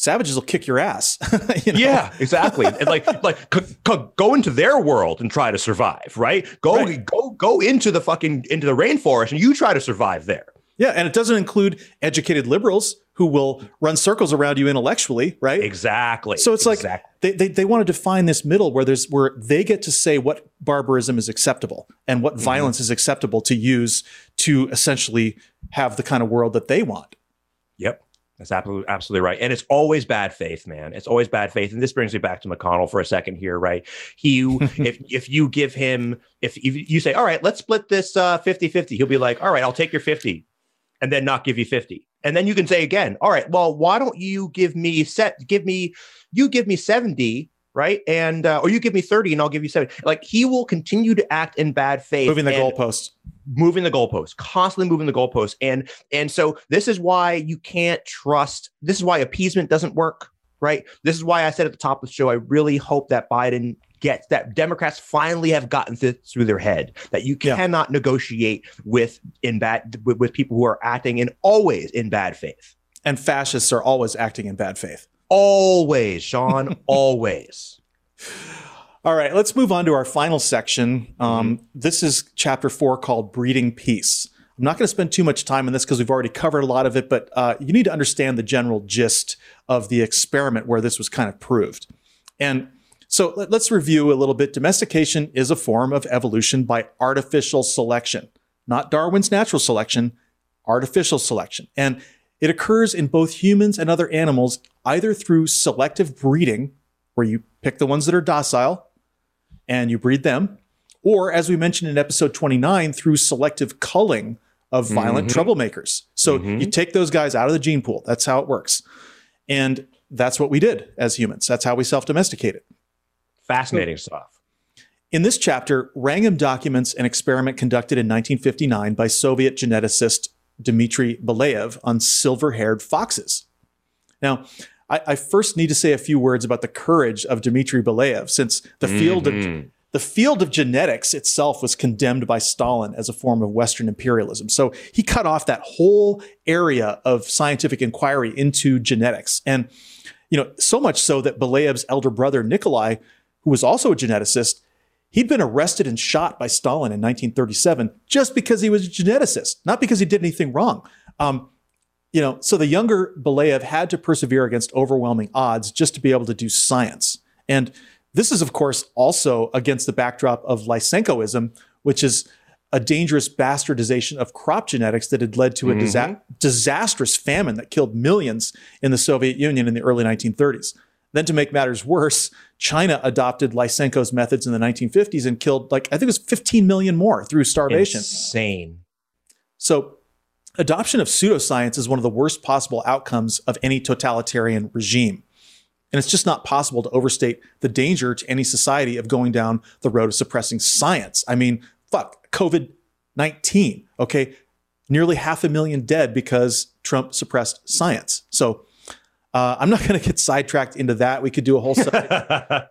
savages will kick your ass. [LAUGHS] you know? Yeah, exactly. and like [LAUGHS] like c- c- go into their world and try to survive, right? Go right. go go into the fucking into the rainforest and you try to survive there. Yeah, and it doesn't include educated liberals who will run circles around you intellectually, right? Exactly. So it's exactly. like they, they, they want to define this middle where there's where they get to say what barbarism is acceptable and what mm-hmm. violence is acceptable to use to essentially have the kind of world that they want. Yep. That's absolutely absolutely right. And it's always bad faith, man. It's always bad faith. And this brings me back to McConnell for a second here, right? He [LAUGHS] if if you give him if, if you say, "All right, let's split this uh 50-50." He'll be like, "All right, I'll take your 50." And then not give you 50. And then you can say again, all right, well, why don't you give me set, give me, you give me 70, right? And, uh, or you give me 30 and I'll give you 70. Like he will continue to act in bad faith. Moving the goalposts. Moving the goalposts, constantly moving the goalposts. And, and so this is why you can't trust, this is why appeasement doesn't work, right? This is why I said at the top of the show, I really hope that Biden gets that Democrats finally have gotten th- through their head that you cannot yeah. negotiate with in bad with, with people who are acting in always in bad faith. And fascists are always acting in bad faith. Always, Sean, [LAUGHS] always. All right, let's move on to our final section. Um, mm-hmm. This is chapter four called Breeding Peace. I'm not going to spend too much time on this because we've already covered a lot of it, but uh, you need to understand the general gist of the experiment where this was kind of proved. And so let, us review a little bit. Domestication is a form of evolution by artificial selection, not Darwin's natural selection, artificial selection. And it occurs in both humans and other animals either through selective breeding, where you pick the ones that are docile and you breed them, or as we mentioned in episode 29, through selective culling of violent mm-hmm. troublemakers. So mm-hmm. you take those guys out of the gene pool. That's how it works. And that's what we did as humans. That's how we self domesticated. Fascinating stuff. In this chapter, Wrangham documents an experiment conducted in 1959 by Soviet geneticist Dmitry Belyaev on silver haired foxes. Now, I, I, first need to say a few words about the courage of Dmitry Belyaev, since the mm-hmm. field of the field of genetics itself was condemned by Stalin as a form of Western imperialism. So he cut off that whole area of scientific inquiry into genetics. And, you know, so much so that Belyaev's elder brother, Nikolai, who was also a geneticist, he'd been arrested and shot by Stalin in 1937 just because he was a geneticist, not because he did anything wrong. Um, you know, so the younger Belyaev had to persevere against overwhelming odds just to be able to do science. And this is, of course, also against the backdrop of Lysenkoism, which is a dangerous bastardization of crop genetics that had led to a disa- mm-hmm. disastrous famine that killed millions in the Soviet Union in the early 1930s. Then, to make matters worse, China adopted Lysenko's methods in the 1950s and killed, like, I think it was 15 million more through starvation. Insane. So, adoption of pseudoscience is one of the worst possible outcomes of any totalitarian regime. And it's just not possible to overstate the danger to any society of going down the road of suppressing science. I mean, fuck, COVID 19, okay? Nearly half a million dead because Trump suppressed science. So, uh, I'm not [LAUGHS] going to get sidetracked into that. We could do a whole subject,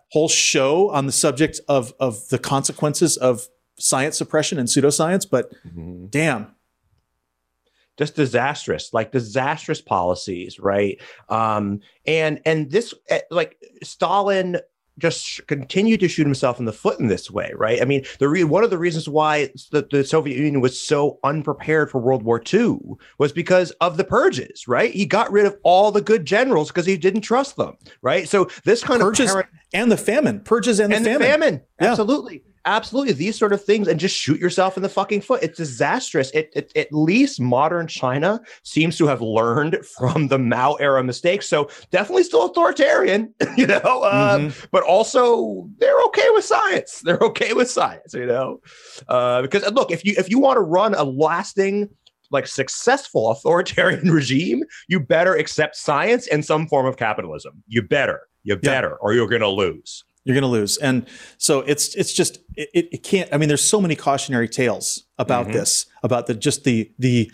[LAUGHS] whole show on the subject of of the consequences of science suppression and pseudoscience. But damn, just disastrous like disastrous policies right um and and this eh, like stalin just sh- continued to shoot himself in the foot in this way right i mean the re- one of the reasons why the, the soviet union was so unprepared for world war ii was because of the purges right he got rid of all the good generals because he didn't trust them right so this kind purges of parent- and the famine, purges and, and the the famine. famine. Yeah. Absolutely. Absolutely. These sort of things and just shoot yourself in the fucking foot. It's disastrous. It, it, at least modern China seems to have learned [LAUGHS] from the Mao era mistakes. So definitely still authoritarian, [LAUGHS] you know, uh, Mhm. but also they're okay with science. [LAUGHS] They're okay with science, you know, uh, because look, if you if you want to run a lasting like successful authoritarian regime, you better accept science and some form of capitalism. You better, you Yeah. better, or you're going to lose. You're going to lose, and so it's it's just it, it can't. I mean, there's so many cautionary tales about Mhm. this, about the just the the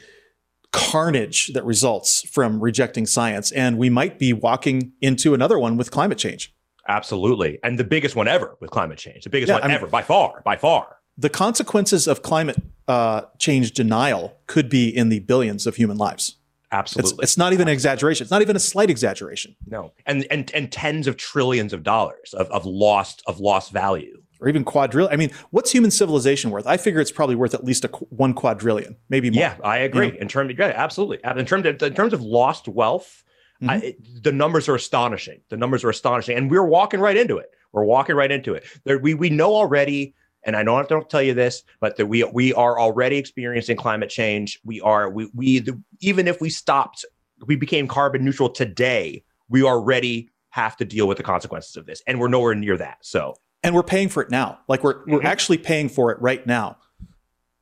carnage that results from rejecting science, and we might be walking into another one with climate change. Absolutely. And the biggest one ever with climate change, the biggest Yeah, one I mean- ever by far, by far. The consequences of climate uh, change denial could be in the billions of human lives. It's, Absolutely. it's not even an exaggeration. It's not even a slight exaggeration, no. And, and, and tens of trillions of dollars of, of lost, of lost value. or even quadrillion. I mean, what's human civilization worth? I figure it's probably worth at least a qu- one quadrillion, maybe more. Yeah, I agree. You In terms of, yeah, absolutely. In terms of, in terms of lost wealth, I, mm-hmm. it- the numbers are astonishing. The numbers are astonishing. And we're walking right into it. We're walking right into it. There, we, we know already, and I don't have to tell you this, but that we, we are already experiencing climate change. We are, we, we, the, even if we stopped, we became carbon neutral today, we already have to deal with the consequences of this. And we're nowhere near that. So, and we're paying for it now. Like we're we're Mhm. actually paying for it right now.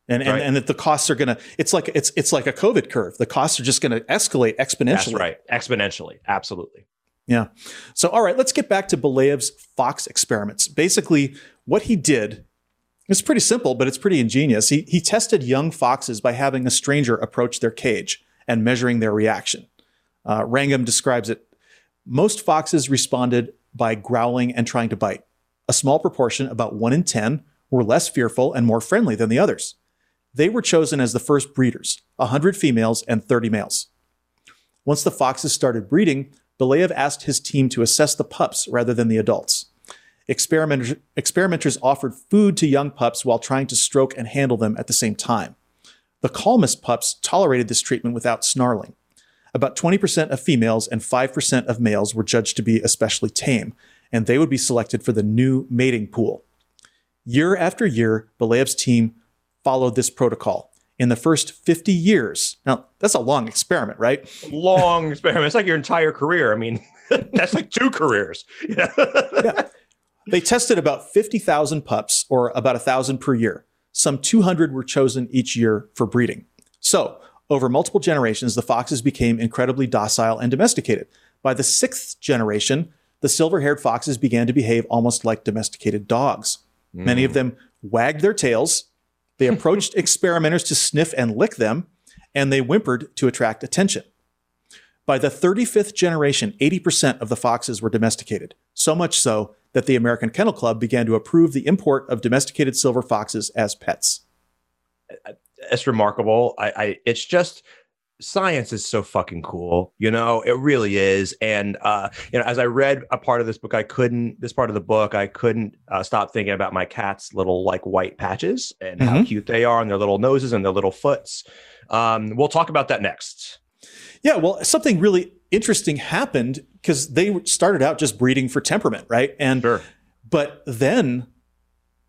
And and, Right. and that the costs are gonna it's like it's it's like a COVID curve. The costs are just gonna escalate exponentially. that's right. Exponentially. Absolutely. Yeah. So all right, let's get back to Belyaev's fox experiments. Basically, what he did is pretty simple, but it's pretty ingenious. He he tested young foxes by having a stranger approach their cage and measuring their reaction. Uh, Wrangham describes it. Most foxes responded by growling and trying to bite. A small proportion, about one in 10, were less fearful and more friendly than the others. They were chosen as the first breeders 100 females and 30 males. Once the foxes started breeding, Belyaev asked his team to assess the pups rather than the adults. Experimenters, experimenters offered food to young pups while trying to stroke and handle them at the same time. The calmest pups tolerated this treatment without snarling. About 20% of females and 5% of males were judged to be especially tame, and they would be selected for the new mating pool. Year after year, Belyaev's team followed this protocol. In the first 50 years, now that's a long experiment, right? Long experiment. It's like your entire career. I mean, [LAUGHS] that's like two careers. [LAUGHS] Yeah. They tested about 50,000 pups, or about 1,000 per year. Some 200 were chosen each year for breeding. So, over multiple generations, the foxes became incredibly docile and domesticated. By the sixth generation, the silver haired foxes began to behave almost like domesticated dogs. Many of mm. them wagged their tails, they [LAUGHS] approached experimenters to sniff and lick them, and they whimpered to attract attention. By the 35th generation, 80% of the foxes were domesticated, so much so that the American Kennel Club began to approve the import of domesticated silver foxes as pets. it's remarkable. I, I it's just science is so fucking cool. You know, it really is. And uh, you know, as I read a part of this book, I couldn't this part of the book, I couldn't uh, stop thinking about my cat's little like white patches and how Mhm. cute they are and their little noses and their little foots. Um, we'll talk about that next. Yeah, well, something really interesting happened because they started out just breeding for temperament, right? And Sure. but then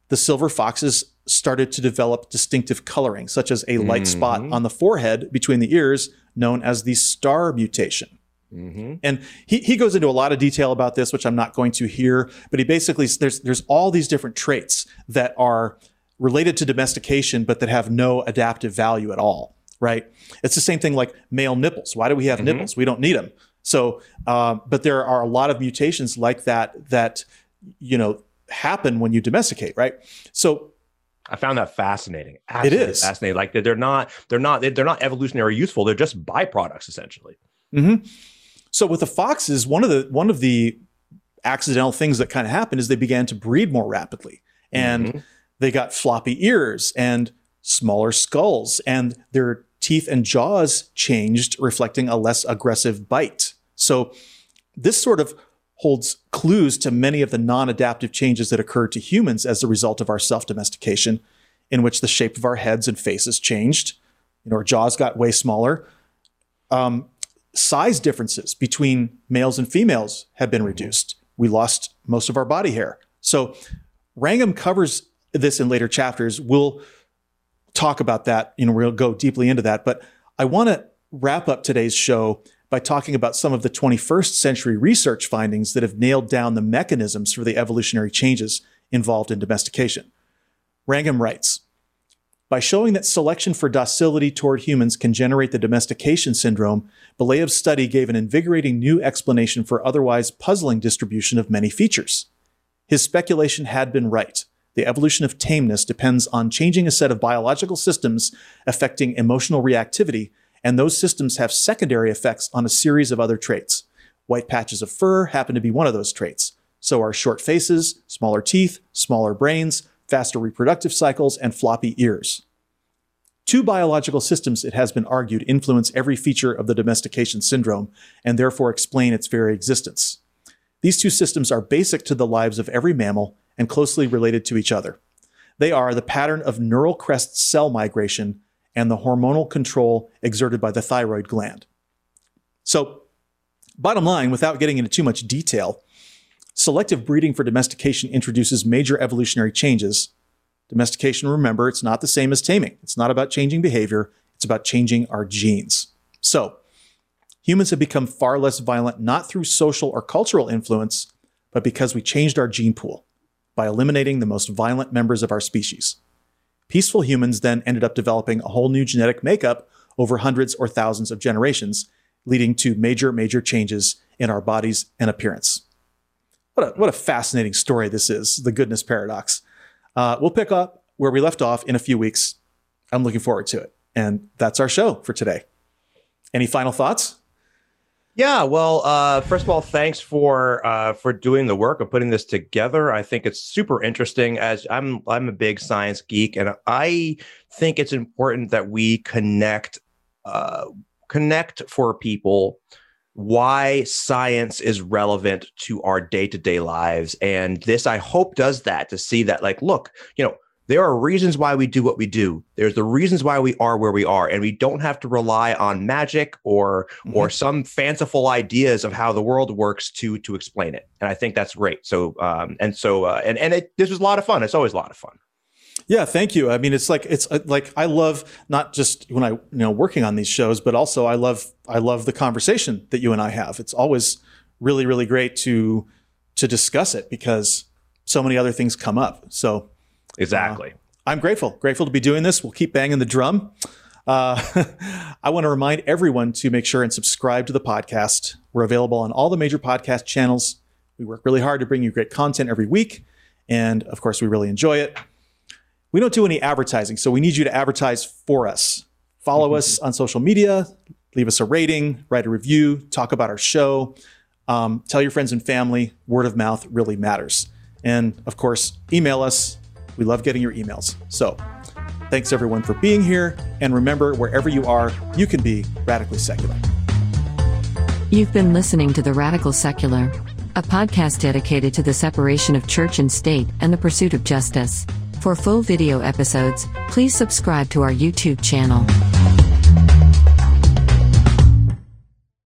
the silver foxes started to develop distinctive coloring, such as a light mm-hmm. spot on the forehead between the ears, known as the star mutation. Mm-hmm. And he, he goes into a lot of detail about this, which I'm not going to here, but he basically there's there's all these different traits that are related to domestication, but that have no adaptive value at all. Right? It's the same thing like male nipples. Why do we have mm-hmm. nipples? We don't need them. So, uh, but there are a lot of mutations like that that you know happen when you domesticate, right? So I found that fascinating. Absolutely it is fascinating. Like they're not, they're not, they're not evolutionary useful. They're just byproducts essentially. Mm-hmm. So with the foxes, one of the one of the accidental things that kind of happened is they began to breed more rapidly, and mm-hmm. they got floppy ears and smaller skulls, and their teeth and jaws changed, reflecting a less aggressive bite. So this sort of holds clues to many of the non-adaptive changes that occurred to humans as a result of our self-domestication, in which the shape of our heads and faces changed. You know, our jaws got way smaller. Um, size differences between males and females have been reduced. We lost most of our body hair. So Wrangham covers this in later chapters. We'll talk about that. You know, we'll go deeply into that. But I want to wrap up today's show by talking about some of the 21st century research findings that have nailed down the mechanisms for the evolutionary changes involved in domestication. Wrangham writes, by showing that selection for docility toward humans can generate the domestication syndrome, Belyaev's study gave an invigorating new explanation for otherwise puzzling distribution of many features. His speculation had been right. The evolution of tameness depends on changing a set of biological systems affecting emotional reactivity, and those systems have secondary effects on a series of other traits. White patches of fur happen to be one of those traits. So are short faces, smaller teeth, smaller brains, faster reproductive cycles, and floppy ears. Two biological systems, it has been argued, influence every feature of the domestication syndrome and therefore explain its very existence. These two systems are basic to the lives of every mammal and closely related to each other. They are the pattern of neural crest cell migration and the hormonal control exerted by the thyroid gland. So, bottom line, without getting into too much detail, Selective breeding for domestication introduces major evolutionary changes. Domestication, remember, it's not the same as taming. It's not about changing behavior, it's about changing our genes. So, humans have become far less violent not through social or cultural influence, but because we changed our gene pool by eliminating the most violent members of our species. Peaceful humans then ended up developing a whole new genetic makeup over hundreds or thousands of generations, leading to major, major changes in our bodies and appearance. What a, what a fascinating story this is, the goodness paradox. Uh, we'll pick up where we left off in a few weeks. I'm looking forward to it. And that's our show for today. Any final thoughts? Yeah, well, uh, first of all, thanks for uh, for doing the work of putting this together. I think it's super interesting. As I'm, I'm a big science geek, and I think it's important that we connect, uh, connect for people why science is relevant to our day-to-day lives and this i hope does that to see that like look you know there are reasons why we do what we do there's the reasons why we are where we are and we don't have to rely on magic or mm-hmm. or some fanciful ideas of how the world works to to explain it and i think that's great so um and so uh, and and it this was a lot of fun it's always a lot of fun yeah, thank you. I mean, it's like it's uh, like I love not just when I you know working on these shows, but also I love I love the conversation that you and I have. It's always really really great to to discuss it because so many other things come up. So exactly, uh, I'm grateful grateful to be doing this. We'll keep banging the drum. Uh, [LAUGHS] I want to remind everyone to make sure and subscribe to the podcast. We're available on all the major podcast channels. We work really hard to bring you great content every week, and of course, we really enjoy it. We don't do any advertising, so we need you to advertise for us. Follow mm-hmm. us on social media, leave us a rating, write a review, talk about our show, um, tell your friends and family. Word of mouth really matters. And of course, email us. We love getting your emails. So thanks everyone for being here. And remember, wherever you are, you can be radically secular. You've been listening to The Radical Secular, a podcast dedicated to the separation of church and state and the pursuit of justice. For full video episodes, please subscribe to our YouTube channel.